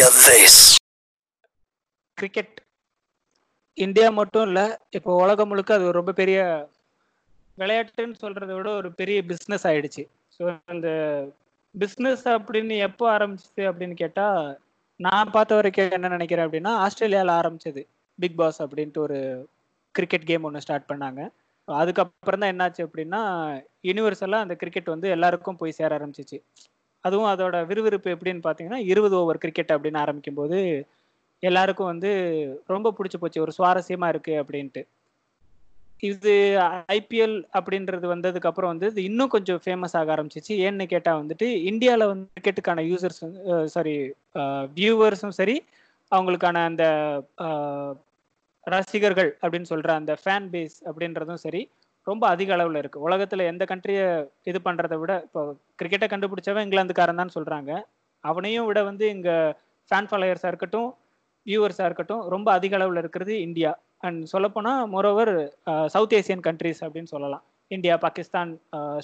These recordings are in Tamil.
hear this. கிரிக்கெட் இந்தியா மட்டும் இல்லை இப்போ உலகம் முழுக்க அது ரொம்ப பெரிய விளையாட்டுன்னு சொல்றதை விட ஒரு பெரிய பிஸ்னஸ் ஆயிடுச்சு. ஸோ அந்த பிஸ்னஸ் அப்படின்னு எப்போ ஆரம்பிச்சது அப்படின்னு கேட்டா நான் பார்த்த வரைக்கும் என்ன நினைக்கிறேன் அப்படின்னா ஆஸ்திரேலியாவில் ஆரம்பிச்சது பிக் பாஸ் அப்படின்ட்டு ஒரு கிரிக்கெட் கேம் ஒன்று ஸ்டார்ட் பண்ணாங்க. அதுக்கப்புறம் தான் என்னாச்சு அப்படின்னா யூனிவர்ஸெல்லாம் அந்த கிரிக்கெட் வந்து எல்லாருக்கும் போய் சேர ஆரம்பிச்சிச்சு. அதுவும் அதோட விறுவிறுப்பு எப்படின்னு பார்த்தீங்கன்னா இருபது ஓவர் கிரிக்கெட் அப்படின்னு ஆரம்பிக்கும் போது எல்லாருக்கும் வந்து ரொம்ப பிடிச்சி போச்சு ஒரு சுவாரஸ்யமா இருக்கு அப்படின்ட்டு. இது ஐபிஎல் அப்படின்றது வந்ததுக்கு அப்புறம் வந்து இது இன்னும் கொஞ்சம் ஃபேமஸ் ஆக ஆரம்பிச்சிச்சு. ஏன்னு கேட்டால் வந்துட்டு இந்தியாவில் வந்து கிரிக்கெட்டுக்கான யூசர்ஸ் சாரி வியூவர்ஸும் சரி அவங்களுக்கான அந்த ரசிகர்கள் அப்படின்னு சொல்கிற அந்த ஃபேன் பேஸ் அப்படின்றதும் சரி ரொம்ப அதிக அளவில் இருக்குது உலகத்தில் எந்த கண்ட்ரியை இது பண்ணுறத விட இப்போ கிரிக்கெட்டை கண்டுபிடிச்சவன் இங்கிலாந்துக்காரன் தான் சொல்கிறாங்க அவனையும் விட வந்து இங்கே ஃபேன் ஃபாலோயர்ஸாக இருக்கட்டும் வியூவர்ஸாக இருக்கட்டும் ரொம்ப அதிக அளவில் இருக்கிறது இந்தியா. அண்ட் சொல்லப்போனால் மோரோவர் சவுத் ஏசியன் கண்ட்ரிஸ் அப்படின்னு சொல்லலாம். இந்தியா பாகிஸ்தான்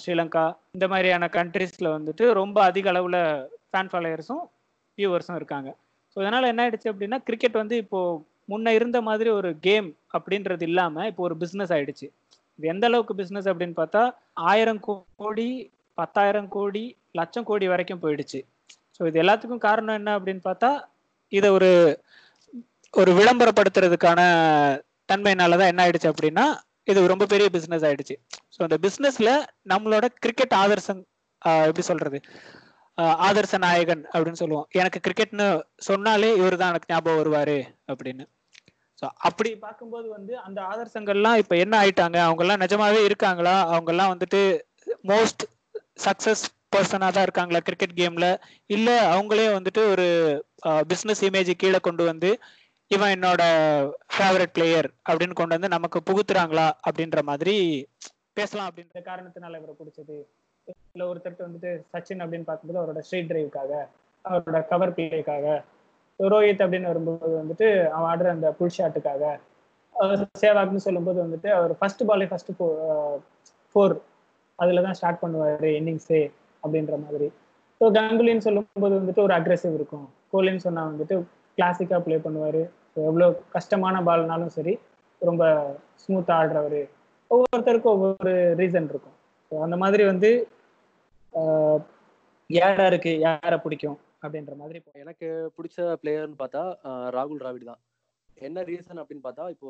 ஸ்ரீலங்கா இந்த மாதிரியான கண்ட்ரீஸில் வந்துட்டு ரொம்ப அதிக அளவில் ஃபேன் ஃபாலோயர்ஸும் வியூவர்ஸும் இருக்காங்க. ஸோ இதனால் என்ன ஆயிடுச்சு அப்படின்னா கிரிக்கெட் வந்து இப்போது முன்ன இருந்த மாதிரி ஒரு கேம் அப்படின்றது இல்லாமல் இப்போ ஒரு பிஸ்னஸ் ஆயிடுச்சு. இது எந்த அளவுக்கு பிஸ்னஸ் அப்படின்னு பார்த்தா ஆயிரம் கோடி பத்தாயிரம் கோடி லட்சம் கோடி வரைக்கும் போயிடுச்சு. ஸோ இது எல்லாத்துக்கும் காரணம் என்ன அப்படின்னு பார்த்தா இதை ஒரு ஒரு விளம்பரப்படுத்துறதுக்கான தன்மையினால தான் என்ன ஆயிடுச்சு அப்படின்னா இது ரொம்ப பெரிய பிஸ்னஸ் ஆயிடுச்சு. ஸோ அந்த பிஸ்னஸ்ல நம்மளோட கிரிக்கெட் ஆதர்சன் எப்படி சொல்றது? ஆதர்ச நாயகன் அப்படின்னு சொல்லுவோம். எனக்கு கிரிக்கெட்னு சொன்னாலே இவர் தான் எனக்கு ஞாபகம் வருவாரு அப்படின்னு. ஸோ அப்படி பார்க்கும்போது வந்து அந்த ஆதர்சங்கள்லாம் இப்போ என்ன ஆயிட்டாங்க? அவங்கெல்லாம் நிஜமாவே இருக்காங்களா? அவங்கெல்லாம் வந்துட்டு மோஸ்ட் சக்சஸ் பர்சனாக தான் இருக்காங்களா கிரிக்கெட் கேமில் இல்லை அவங்களே வந்துட்டு ஒரு பிஸ்னஸ் இமேஜ் கீழே கொண்டு வந்து இவன் என்னோட ஃபேவரட் பிளேயர் அப்படின்னு கொண்டு வந்து நமக்கு புகுத்துறாங்களா அப்படின்ற மாதிரி பேசலாம் அப்படின்ற காரணத்தினால இவரை பிடிச்சது. இல்லை ஒருத்தருக்கு வந்துட்டு சச்சின் அப்படின்னு பார்க்கும்போது அவரோட ஸ்ட்ரீட் டிரைவுக்காக அவரோட கவர் பிளேக்காக ரோஹித் அப்படின்னு வரும்போது வந்துட்டு அவன் ஆடுற அந்த புல் ஷாட்டுக்காக சேவாக்னு சொல்லும்போது வந்துட்டு அவர் ஃபர்ஸ்ட் பாலே ஃபர்ஸ்ட் ஃபோர் அதில் தான் ஸ்டார்ட் பண்ணுவார் இன்னிங்ஸே அப்படின்ற மாதிரி. ஸோ கங்குலின்னு சொல்லும்போது வந்துட்டு ஒரு அக்ரெசிவ் இருக்கும். கோலின்னு சொன்னால் வந்துட்டு கிளாசிக்காக ப்ளே பண்ணுவார். எவ்வளோ கஷ்டமான பால்னாலும் சரி ரொம்ப ஸ்மூத்தாக ஆடுறவர். ஒவ்வொருத்தருக்கும் ஒவ்வொரு ரீசன் இருக்கும். ஸோ அந்த மாதிரி வந்து ஆஹ், யாராருக்கு யாரை பிடிக்கும்? அப்படின்ற மாதிரி இப்போ எனக்கு பிடிச்ச பிளேயர்னு பார்த்தா ராகுல் டிராவிட் தான். என்ன ரீசன் அப்படின்னு பார்த்தா இப்போ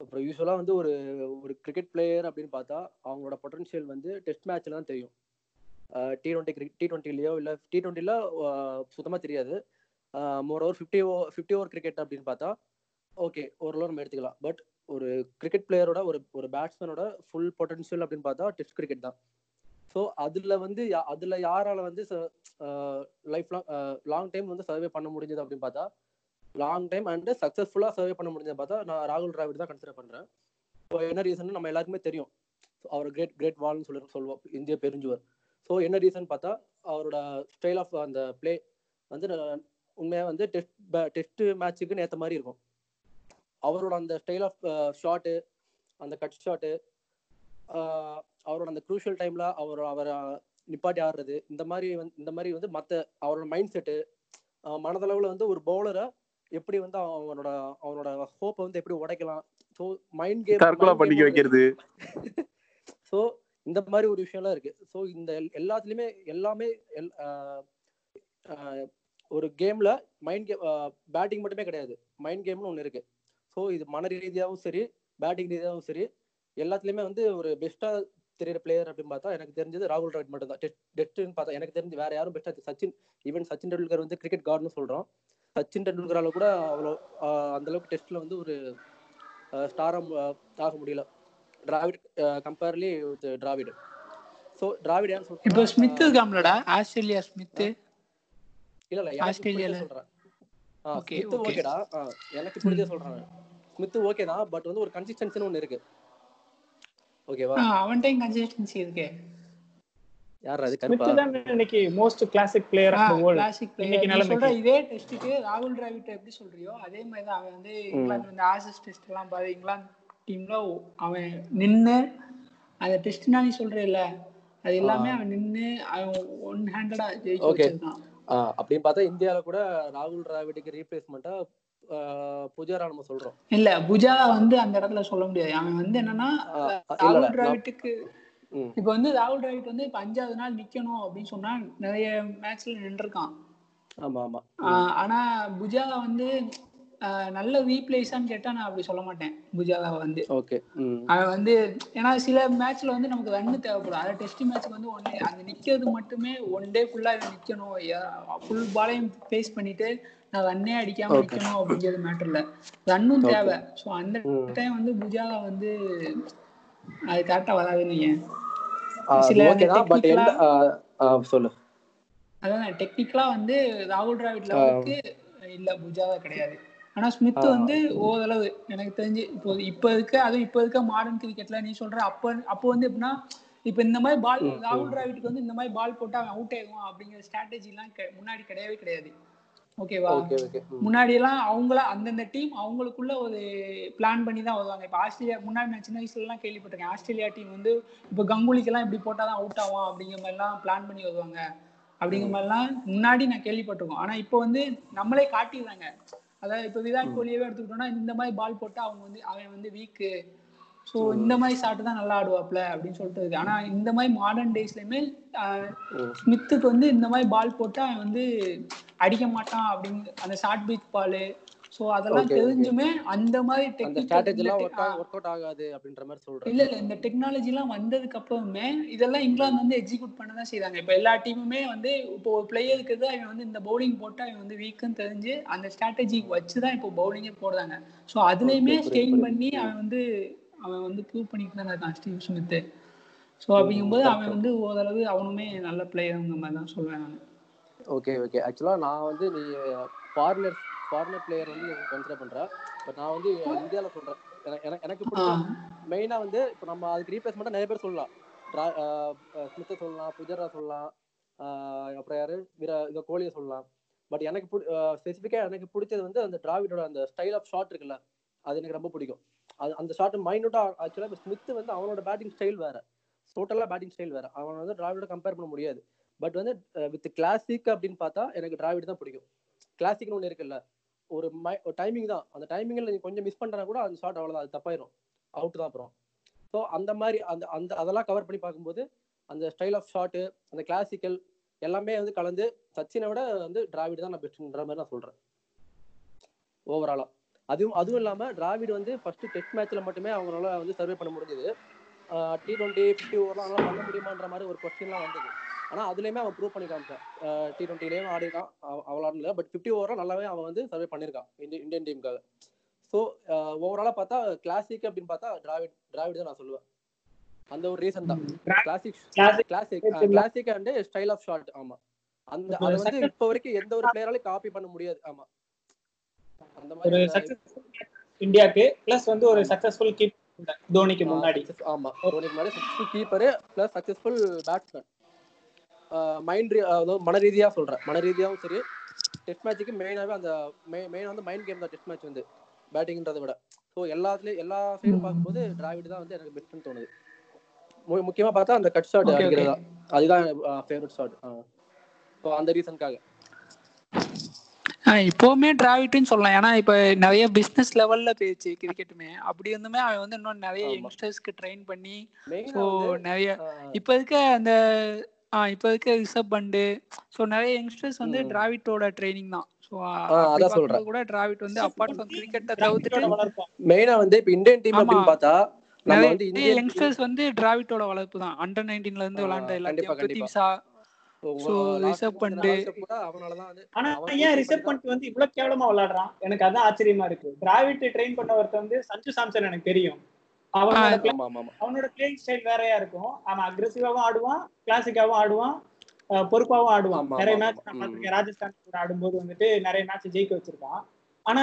அப்புறம் யூஸ்வலாக வந்து ஒரு ஒரு கிரிக்கெட் பிளேயர் அப்படின்னு பார்த்தா அவங்களோட பொட்டன்ஷியல் வந்து டெஸ்ட் மேட்ச்ல தான் தெரியும். டி டுவெண்ட்டி கிரிக் டி டுவெண்ட்டிலையோ இல்லை டி டுவெண்ட்டில சுத்தமாக தெரியாது. மோர் ஓவர் ஃபிஃப்டி ஓ ஃபிஃப்டி ஓவர் கிரிக்கெட் அப்படின்னு பார்த்தா ஓகே ஓரளவு நம்ம எடுத்துக்கலாம். பட் ஒரு கிரிக்கெட் பிளேயரோட ஒரு ஒரு பேட்ஸ்மேனோட ஃபுல் பொட்டன்ஷியல் அப்படின்னு பார்த்தா டெஸ்ட் கிரிக்கெட் தான். ஸோ அதில் வந்து யா- அதுல யாரால வந்து லைஃப் லாங் லாங் டைம் வந்து சர்வே பண்ண முடிஞ்சது அப்படின்னு பார்த்தா லாங் டைம் அண்ட் சக்ஸஸ்ஃபுல்லாக சர்வே பண்ண முடிஞ்சது பார்த்தா நான் ராகுல் டிராவிட் தான் கன்சிடர் பண்ணுறேன் ஸோ என்ன ரீசன் நம்ம எல்லாருக்குமே தெரியும். அவர் கிரேட் கிரேட் வால்னு சொல்லி சொல்லுவோம் இந்திய பெருஞ்சுவர். ஸோ என்ன ரீசன் பார்த்தா அவரோட ஸ்டைல் ஆஃப் அந்த ப்ளே வந்து உண்மையாக வந்து டெஸ்ட் டெஸ்ட் மேட்ச்சுக்குன்னு ஏற்ற மாதிரி இருக்கும். அவரோட அந்த ஸ்டைல் ஆஃப் ஷாட்டு அந்த கட் ஷாட்டு அவரோட அந்த க்ரூஷியல் டைம்ல அவர் அவரை நிப்பாட்டி ஆடுறது இந்த மாதிரி வந்து இந்த மாதிரி வந்து மற்ற அவரோட மைண்ட் செட்டு மனதளவில் வந்து ஒரு பவுலரை எப்படி வந்து அவனோட அவனோட ஹோப்பை வந்து எப்படி உடைக்கலாம்? ஸோ மைண்ட் கேம் பண்ணிக்க வைக்கிறது. ஸோ இந்த மாதிரி ஒரு விஷயம்லாம் இருக்கு. ஸோ இந்த எல்- எல்லாத்துலயுமே எல்லாமே ஒரு கேம்ல மைண்ட் கேம் பேட்டிங் மட்டுமே கிடையாது. மைண்ட் கேம்னு ஒன்று இருக்கு. ஸோ இது மன ரீதியாகவும் சரி பேட்டிங் ரீதியாகவும் சரி எல்லாத்துலயுமே வந்து ஒரு பெஸ்டா தெரியுற பிளேயர் அப்படின்னு பார்த்தா எனக்கு தெரிஞ்சது ராகுல் டிராவிட் மட்டும் தான் டெஸ்ட்னு பார்த்தா எனக்கு தெரிஞ்சு வேற யாரும் பெஸ்டா சச்சின் ஈவன் சச்சின் டெண்டுல்கர் வந்து கிரிக்கெட் கார்டுன்னு சொல்றோம். சச்சின் டெண்டுல்கரால கூட அவ்வளோ ஆஹ் அந்த அளவுக்கு டெஸ்ட்ல வந்து ஒரு ஸ்டாரம் ஆக முடியல. Dravid comparably with Dravid. So Dravid ஏன் சொல்றேன்னா, இப்போ ஸ்மித் இருக்காம்லடா. ஆஸ்திரேலியா ஸ்மித் இல்ல இல்ல எனக்கு ஆஸ்திரேலியால. பிடிச்சத சொல்றேன் ஆ Okay, ஸ்மித். ஓகேடா. எனக்கு பிடிச்சத சொல்றேன் ஸ்மித் ஓகே தான் பட் வந்து ஒரு கன்சிஸ்டன்சின்னு ஒன்று இருக்கு. ஓகேவா? அவன்கிட்ட கன்சிஸ்டன்சி இருக்கே. யார் அது கருப்பா? தான் இன்னைக்கு most classic player of the world classic இன்னைக்கு பிளேயர் சொல்ற இதே. டெஸ்ட்டுக்கு ராகுல் டிராவிட் எப்படி சொல்றியோ அதே மாதிரி தான் அவன் வந்து இங்கிலாந்து வந்து ஆசஸ் டெஸ்ட் எல்லாம் பாரு இங்கிலாந்து டீம்ல அவன் நின்னு அந்த டெஸ்ட்னா நீ சொல்றல அது எல்லாமே அவன் நின்னு அவன் ஒன் ஹேண்டடா ஜெயிச்சு. வச்சிருக்கான். அப்படின்னு பார்த்தா இந்தியால கூட ராகுல் டிராவிடுக்கு ரீப்ளேஸ்மெண்ட்டா புஜாரா நம்ம சொல்றோம். இல்ல புஜா வந்து அந்த இடத்துல சொல்ல முடியாது. அவன் வந்து என்னன்னா ராகுல் டிராவிட்டுக்கு இப்ப வந்து ராகுல் டிராவிட் வந்து இப்ப அஞ்சாவது நாள் நிக்கணும் அப்படின்னு சொன்னா நிறைய மேட்ச்ல நின்றுருக்கான். ஆமா ஆமா. ஆனா புஜாலா வந்து நல்ல ரீப்ளேஸான்னு கேட்டா நான் அப்படி சொல்ல மாட்டேன் புஜாலா வந்து. ஓகே அவன் வந்து ஏன்னா சில மேட்ச்ல வந்து நமக்கு ரன்னு தேவைப்படும். அதாவது டெஸ்ட் மேட்ச்க்கு வந்து ஒன் அந்த நிக்கிறது மட்டுமே ஒன் டே ஃபுல்லா நிக்கணும். ஃபுல் பாலையும் ஃபேஸ் பண்ணிட்டு நான் ரன்னே அடிக்காம நிக்கணும் அப்படிங்கிறது மேட்டர்ல ரன்னும் தேவை. ஸோ அந்த டைம் வந்து புஜாலா வந்து அது கரெக்டா வராதுன்னு ஆஹ் சொல்லு. அதான் டெக்னிக்கலா வந்து ராகுல் டிராவிட் ஆஹ் லெவலுக்கு இல்ல புஜாவா கிடையாது. ஆனா ஸ்மித் வந்து ஓரளவு எனக்கு தெரிஞ்சு இப்போ இப்போ இருக்க அதுவும் இப்போ இருக்க மாடர்ன் கிரிக்கெட்ல நீ சொல்ற அப்ப அப்போ வந்து எப்படின்னா இப்போ இந்த மாதிரி பால் ராகுல் ம். டிராவிட்க்கு வந்து இந்த மாதிரி பால் போட்டா அவன் அவுட் ஆயிடுவான் அப்படிங்கிற ஸ்ட்ராட்டஜி எல்லாம் முன்னாடி கிடையவே கிடையாது. ஓகேவா? முன்னாடி எல்லாம் அவங்கள அந்தந்த டீம் அவங்களுக்குள்ள ஒரு பிளான் பண்ணி தான் வருவாங்க. இப்போ ஆஸ்திரேலியா முன்னாடி நான் சின்ன வயசுல எல்லாம் கேள்விப்பட்டிருக்கேன். ஆஸ்திரேலியா டீம் வந்து இப்போ கங்குலிக்கெல்லாம் இப்படி போட்டாதான் அவுட் ஆவான் அப்படிங்கிற மாதிரி எல்லாம் பிளான் பண்ணி வருவாங்க. அப்படிங்கிற ம். மாதிரிலாம் முன்னாடி நான் கேள்விப்பட்டிருக்கோம். ஆனா இப்போ வந்து நம்மளே காட்டிடுறாங்க. அதாவது இப்போ விராட் கோலியவே எடுத்துக்கிட்டோம்னா இந்த மாதிரி பால் போட்டா அவங்க வந்து அவன் வந்து வீக்கு ஸோ இந்த மாதிரி ஷாட் தான் நல்லா ஆடுவாப்ல அப்படின்னு சொல்லிட்டு இருக்கு. ஆனா இந்த மாதிரி மாடர்ன் டேஸ்லயுமே ஸ்மித்துக்கு வந்து இந்த மாதிரி பால் போட்டா அவன் வந்து அடிக்க மாட்டான் அப்படின்னு அந்த ஷார்ட் பீச் பால் ஸோ அதெல்லாம் தெரிஞ்சுமே அந்த மாதிரி இல்ல இல்ல இந்த டெக்னாலஜி எல்லாம் வந்ததுக்கு அப்புறமே இதெல்லாம் இங்கிலாந்து வந்து எக்ஸிக்யூட் பண்ண தான் செய்றாங்க. இப்போ எல்லா டீமுமே வந்து இப்போ ஒரு பிளேயருக்கு தான் அவன் வந்து இந்த பவுலிங் போட்டா அவன் வந்து வீக்குன்னு தெரிஞ்சு அந்த ஸ்ட்ராட்டஜி வச்சு தான் இப்போ பவுலிங்கே போடுறாங்க. ஓகே அதுலயுமே ஸ்டெயின் பண்ணி அவன் வந்து அவன் வந்து ப்ரூவ் பண்ணிட்டு தான் இருக்கான் ஸ்டீவ் ஸ்மித் ஸோ அப்படிங்கும்போது அவன் வந்து ஓரளவு அவனுமே நல்ல பிளேயருங்கிற மாதிரி தான் சொல்லுவேன் நான். ஓகே ஓகே ஆக்சுவலா நான் வந்து நீ ஃபாரினர் ஃபாரினர் பிளேயர் வந்து கன்சிடர் பண்றேன் பட் நான் வந்து இந்தியாவில் சொல்றேன். எனக்கு எனக்கு பிடிச்ச மெயினா வந்து இப்போ நம்ம அதுக்கு ரீப்ளேஸ்மெண்ட்டாக நிறைய பேர் சொல்லலாம். ஸ்மித்தை சொல்லலாம் புஜரா சொல்லலாம் அப்புறம் யாரு? வீர இந்த கோலியை சொல்லலாம். பட் எனக்கு ஸ்பெசிஃபிக்காக எனக்கு பிடிச்சது வந்து அந்த டிராவிடோட அந்த ஸ்டைல் ஆஃப் ஷாட் இருக்குல்ல அது எனக்கு ரொம்ப பிடிக்கும். அது அந்த ஷாட் மைனூட்டாக ஆக்சுவலாக இப்போ ஸ்மித் வந்து அவனோட பேட்டிங் ஸ்டைல் வேற. டோட்டலாக பேட்டிங் ஸ்டைல் வேற. அவன் வந்து டிராவிடோட கம்பேர் பண்ண முடியாது. பட் வந்து வித் கிளாசிக் அப்படின்னு பார்த்தா எனக்கு டிராவிட் தான் பிடிக்கும். கிளாசிக்னு ஒன்று இருக்குல்ல ஒரு மை டைமிங் தான். அந்த டைமிங்கில் நீங்கள் கொஞ்சம் மிஸ் பண்ணுறா கூட அந்த ஷாட் அவ்வளோதான் அது தப்பாயிரும். அவுட் தான் அப்புறம். ஸோ அந்த மாதிரி அந்த அந்த அதெல்லாம் கவர் பண்ணி பார்க்கும்போது அந்த ஸ்டைல் ஆஃப் ஷாட்டு அந்த கிளாசிக்கல் எல்லாமே வந்து கலந்து சச்சினை விட வந்து டிராவிட் தான் நான் பெஸ்ட்டுன்ற மாதிரி நான் சொல்கிறேன் ஓவராலாக அதுவும் அதுவும் இல்லாமல் டிராவிட் வந்து ஃபஸ்ட்டு டெஸ்ட் மேட்ச்சில் மட்டுமே அவங்களால வந்து சர்வே பண்ண முடிஞ்சது. டி ட்வெண்ட்டி ஃபிஃப்டி ஓவர்லாம் அவங்களால பண்ண முடியுமான்ற மாதிரி ஒரு கொஸ்டின்லாம் வந்தது. ஆனால் அதுலேயுமே அவன் ப்ரூவ் பண்ணி காமிச்சான் டி டுவெண்ட்டிலேயும் ஆடிருக்கான். அவளாட இல்லை பட் ஃபிஃப்டி ஓவராக நல்லாவே அவன் வந்து சர்வே பண்ணியிருக்கான் இந்திய இந்தியன் டீமுக்காக ஸோ ஓவராலாக பார்த்தா கிளாசிக் அப்படின்னு பார்த்தா டிராவிட் டிராவிட் தான் நான் சொல்லுவேன். அந்த ஒரு ரீசன் தான். Classic classic. Classic and style of shot ஆமா. அந்த அது வந்து இப்போ வரைக்கும் எந்த ஒரு பிளேயராலையும் காப்பி பண்ண முடியாது ஆமா. அந்த மாதிரி இந்தியாக்கு பிளஸ் வந்து ஒரு சக்சஸ்ஃபுல் கீப் தோனிக்கு முன்னாடி. ஆமா. தோனிக்கு முன்னாடி successful keeper plus successful batsman mind அதாவது மன ரீதியா சொல்றேன். மன ரீதியாவும் சரி டெஸ்ட் மேட்ச்சுக்கு மெயினாவே அந்த மெயின் வந்து மைண்ட் கேம் தான் டெஸ்ட் மேட்ச் வந்து பேட்டிங்ன்றதை விட. ஸோ எல்லாத்துலயும் எல்லா சைடும் பார்க்கும்போது டிராவிட் தான் வந்து எனக்கு பெஸ்ட்னு தோணுது. மு- முக்கியமா பார்த்தா அந்த கட் ஷாட். அடிக்கிறதா. அதுதான் ஃபேவரட் ஷாட் ஸோ அந்த ரீசனுக்காக இப்போவுமே டிராவிட்னு சொல்லலாம். ஏன்னா இப்போ நிறைய பிசினஸ் லெவல்ல போயிடுச்சு கிரிக்கெட்டுமே அப்படி இருந்துமே அவன் வந்து இன்னும் நிறைய. யங்ஸ்டர்ஸ்க்கு ட்ரெயின் பண்ணி ஸோ நிறைய இப்போ இருக்க அந்த ஆ இப்போ இருக்க ரிஷப் பண்டு. ஸோ நிறைய யங்ஸ்டர்ஸ் வந்து. டிராவிட்டோட ட்ரைனிங் தான். அதான் சொல்றேன். கூட டிராவிட் வந்து அப்பார்ட் ஃப்ரம் கிரிக்கெட்டை தவிர்த்துட்டு மெயினா வந்து இப்போ இந்தியன் டீம். அப்படின்னு பார்த்தா நம்ம நிறைய வந்து இந்தியன் யங்ஸ்டர்ஸ் வந்து டிராவிட்டோட வளர்ப்பு தான். அண்டர் நைன்டீன்ல இருந்து எல்லாத்தையும். So, last ரிஷப் பண்டு. ஆனா ஏன் பண்ணி பண்ணிட்டு வந்து இவ்வளவு கேவலமா விளையாடுறான்? எனக்கு அதான் ஆச்சரியமா இருக்கு. டிராவிட் ட்ரெயின் பண்ண ஒருத்தன் வந்து சஞ்சு சாம்சன் எனக்கு தெரியும். அவனோட பிளேயிங் ஸ்டைல் வேறையா இருக்கும். அவன் அக்ரெசிவாவும் ஆடுவான் கிளாசிக்காவும் ஆடுவான் பொறுப்பாவும் ஆடுவான். நிறைய மேட்ச். நான். பார்த்திருக்கேன். ராஜஸ்தான் கூட ஆடும்போது வந்துட்டு நிறைய மேட்ச் ஜெயிக்க வச்சிருக்கான். ஆனா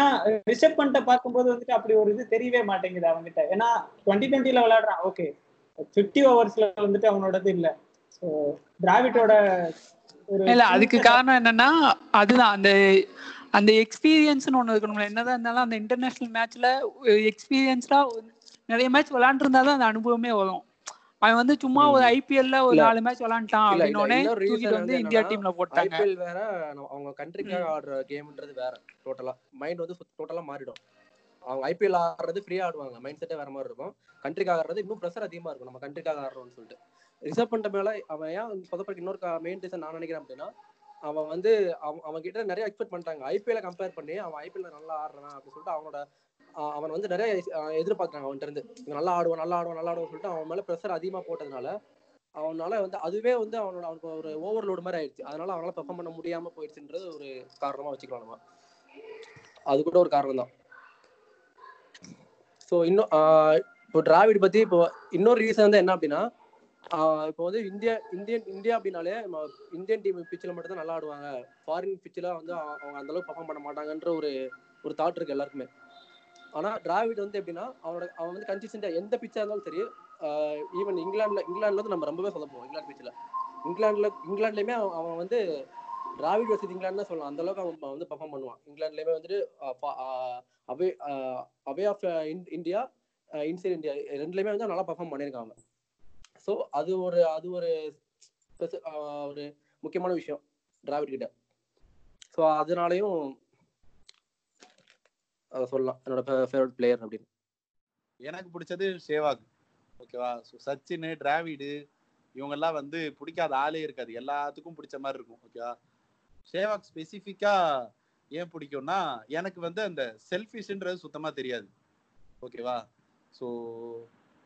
ரிஷப் பண்ணிட்ட பார்க்கும்போது வந்துட்டு அப்படி ஒரு இது தெரியவே மாட்டேங்குது அவன்கிட்ட. ஏன்னா டுவெண்ட்டி டுவெண்ட்டில விளையாடுறான். ஓகே. ஃபிஃப்டி ஓவர்ஸ்ல வந்துட்டு அவனோடது இல்ல. ஸோ டிராவிட்டோட இல்ல அதுக்கு காரணம் என்னன்னா அதுதான். அந்த அந்த எக்ஸ்பீரியன்ஸ்னு ஒண்ணு இருக்கணும்ல என்னதான் இருந்தாலும் அந்த இன்டர்நேஷனல் மேட்ச்ல எக்ஸ்பீரியன்ஸ்டா நிறைய மேட்ச் விளையாண்டுருந்தா தான் அந்த அனுபவமே வரும். அவன் வந்து சும்மா ஒரு. ஐபிஎல்ல ஒரு. நாலு மேட்ச் இல்ல, அப்படின்னோடனே வந்து இந்தியா டீம்ல போட்டாங்க. ஐபிஎல் வேற அவங்க கண்ட்ரிக்காக ஆடுற கேம்ன்றது வேற டோட்டலா மைண்ட் வந்து டோட்டலா மாறிடும். அவங்க ஐபிஎல் ஆடுறது ஃப்ரீயா ஆடுவாங்க. மைண்ட் செட்டே வேற மாதிரி இருக்கும். கண்ட்ரிக்காக ஆடுறது இன்னும் ப்ரெஷர் அதிகமா இருக்கும். நம்ம கண்ட்ரிக்காக ஆடுறோம்னு சொல்லிட்டு. ரிசர்வ் பண்ணிட்ட மேல அவன் ஏன் சொதப்பறக்கு இன்னொரு மெயின் ரீசன் நான் நினைக்கிறேன் அப்படின்னா அவன் வந்து அவன் அவன் கிட்ட நிறைய எக்ஸ்பெக்ட் பண்ணிட்டாங்க ஐபிஎல் கம்பேர் பண்ணி அவன் ஐபிஎல் நல்லா ஆடுறான் அப்படின்னு சொல்லிட்டு அவனோட அவன் வந்து நிறைய எதிர்பார்க்குறாங்க அவன்கிட்ட இருந்து. நல்லா ஆடுவான் நல்லா ஆடுவான் நல்லா ஆடுவான் சொல்லிட்டு அவன் மேல ப்ரெஷர் அதிகமா போட்டதுனால அவனால வந்து அதுவே வந்து அவனோட அவனுக்கு ஒரு ஓவர்லோடு மாதிரி ஆயிடுச்சு. அதனால அவனால பெர்ஃபார்ம் பண்ண முடியாம போயிடுச்சுன்றது ஒரு காரணமா வச்சுக்கலாம் நம்ம. அது கூட ஒரு காரணம் தான். ஸோ இன்னும் ஆஹ் இப்போ டிராவிட் பத்தி இப்போ இன்னொரு ரீசன் வந்து என்ன அப்படின்னா இப்போ வந்து இந்தியா இந்தியன் இந்தியா அப்படின்னாலே இந்தியன் டீம் பிச்சில் மட்டும் தான் நல்லா ஆடுவாங்க. ஃபாரின் பிச்சில் வந்து அவங்க அந்த அளவுக்கு பெர்ஃபார்ம் பண்ண மாட்டாங்கன்ற ஒரு ஒரு தாட் இருக்கு எல்லாருக்குமே. ஆனா டிராவிட் வந்து எப்படின்னா அவனோட அவன் வந்து கன்சிஸ்டண்டா எந்த பிச்சா இருந்தாலும் சரி ஈவன் இங்கிலாந்துல இங்கிலாந்துல வந்து நம்ம ரொம்பவே சொல்ல போவோம் இங்கிலாந்து பிச்சில் இங்கிலாந்துல இங்கிலாந்துலயுமே அவன் வந்து டிராவிட் வர்சஸ் இங்கிலாந்து தான் சொல்லலாம். அந்த அளவுக்கு அவன் வந்து பெர்ஃபார்ம் பண்ணுவான். இங்கிலாந்துலயுமே வந்துட்டு away away of India inside India ரெண்டுலயுமே வந்து நல்லா பர்ஃபார்ம் பண்ணியிருக்காங்க. ஸோ அது ஒரு அது ஒரு ஒரு முக்கியமான விஷயம் டிராவிட் கிட்ட. ஸோ அதனாலையும் சொல்லலாம். என்னோட ஃபேவரட் பிளேயர் அப்படின்னு. எனக்கு பிடிச்சது சேவாக். ஓகேவா? ஸோ சச்சின் டிராவிடு இவங்கெல்லாம் வந்து பிடிக்காத ஆளே இருக்காது. எல்லாத்துக்கும் பிடிச்ச மாதிரி இருக்கும். ஓகேவா? சேவாக் ஸ்பெசிஃபிக்காக ஏன் பிடிக்கும்னா எனக்கு வந்து அந்த செல்ஃபிஷ்ன்றது சுத்தமா தெரியாது. ஓகேவா? ஸோ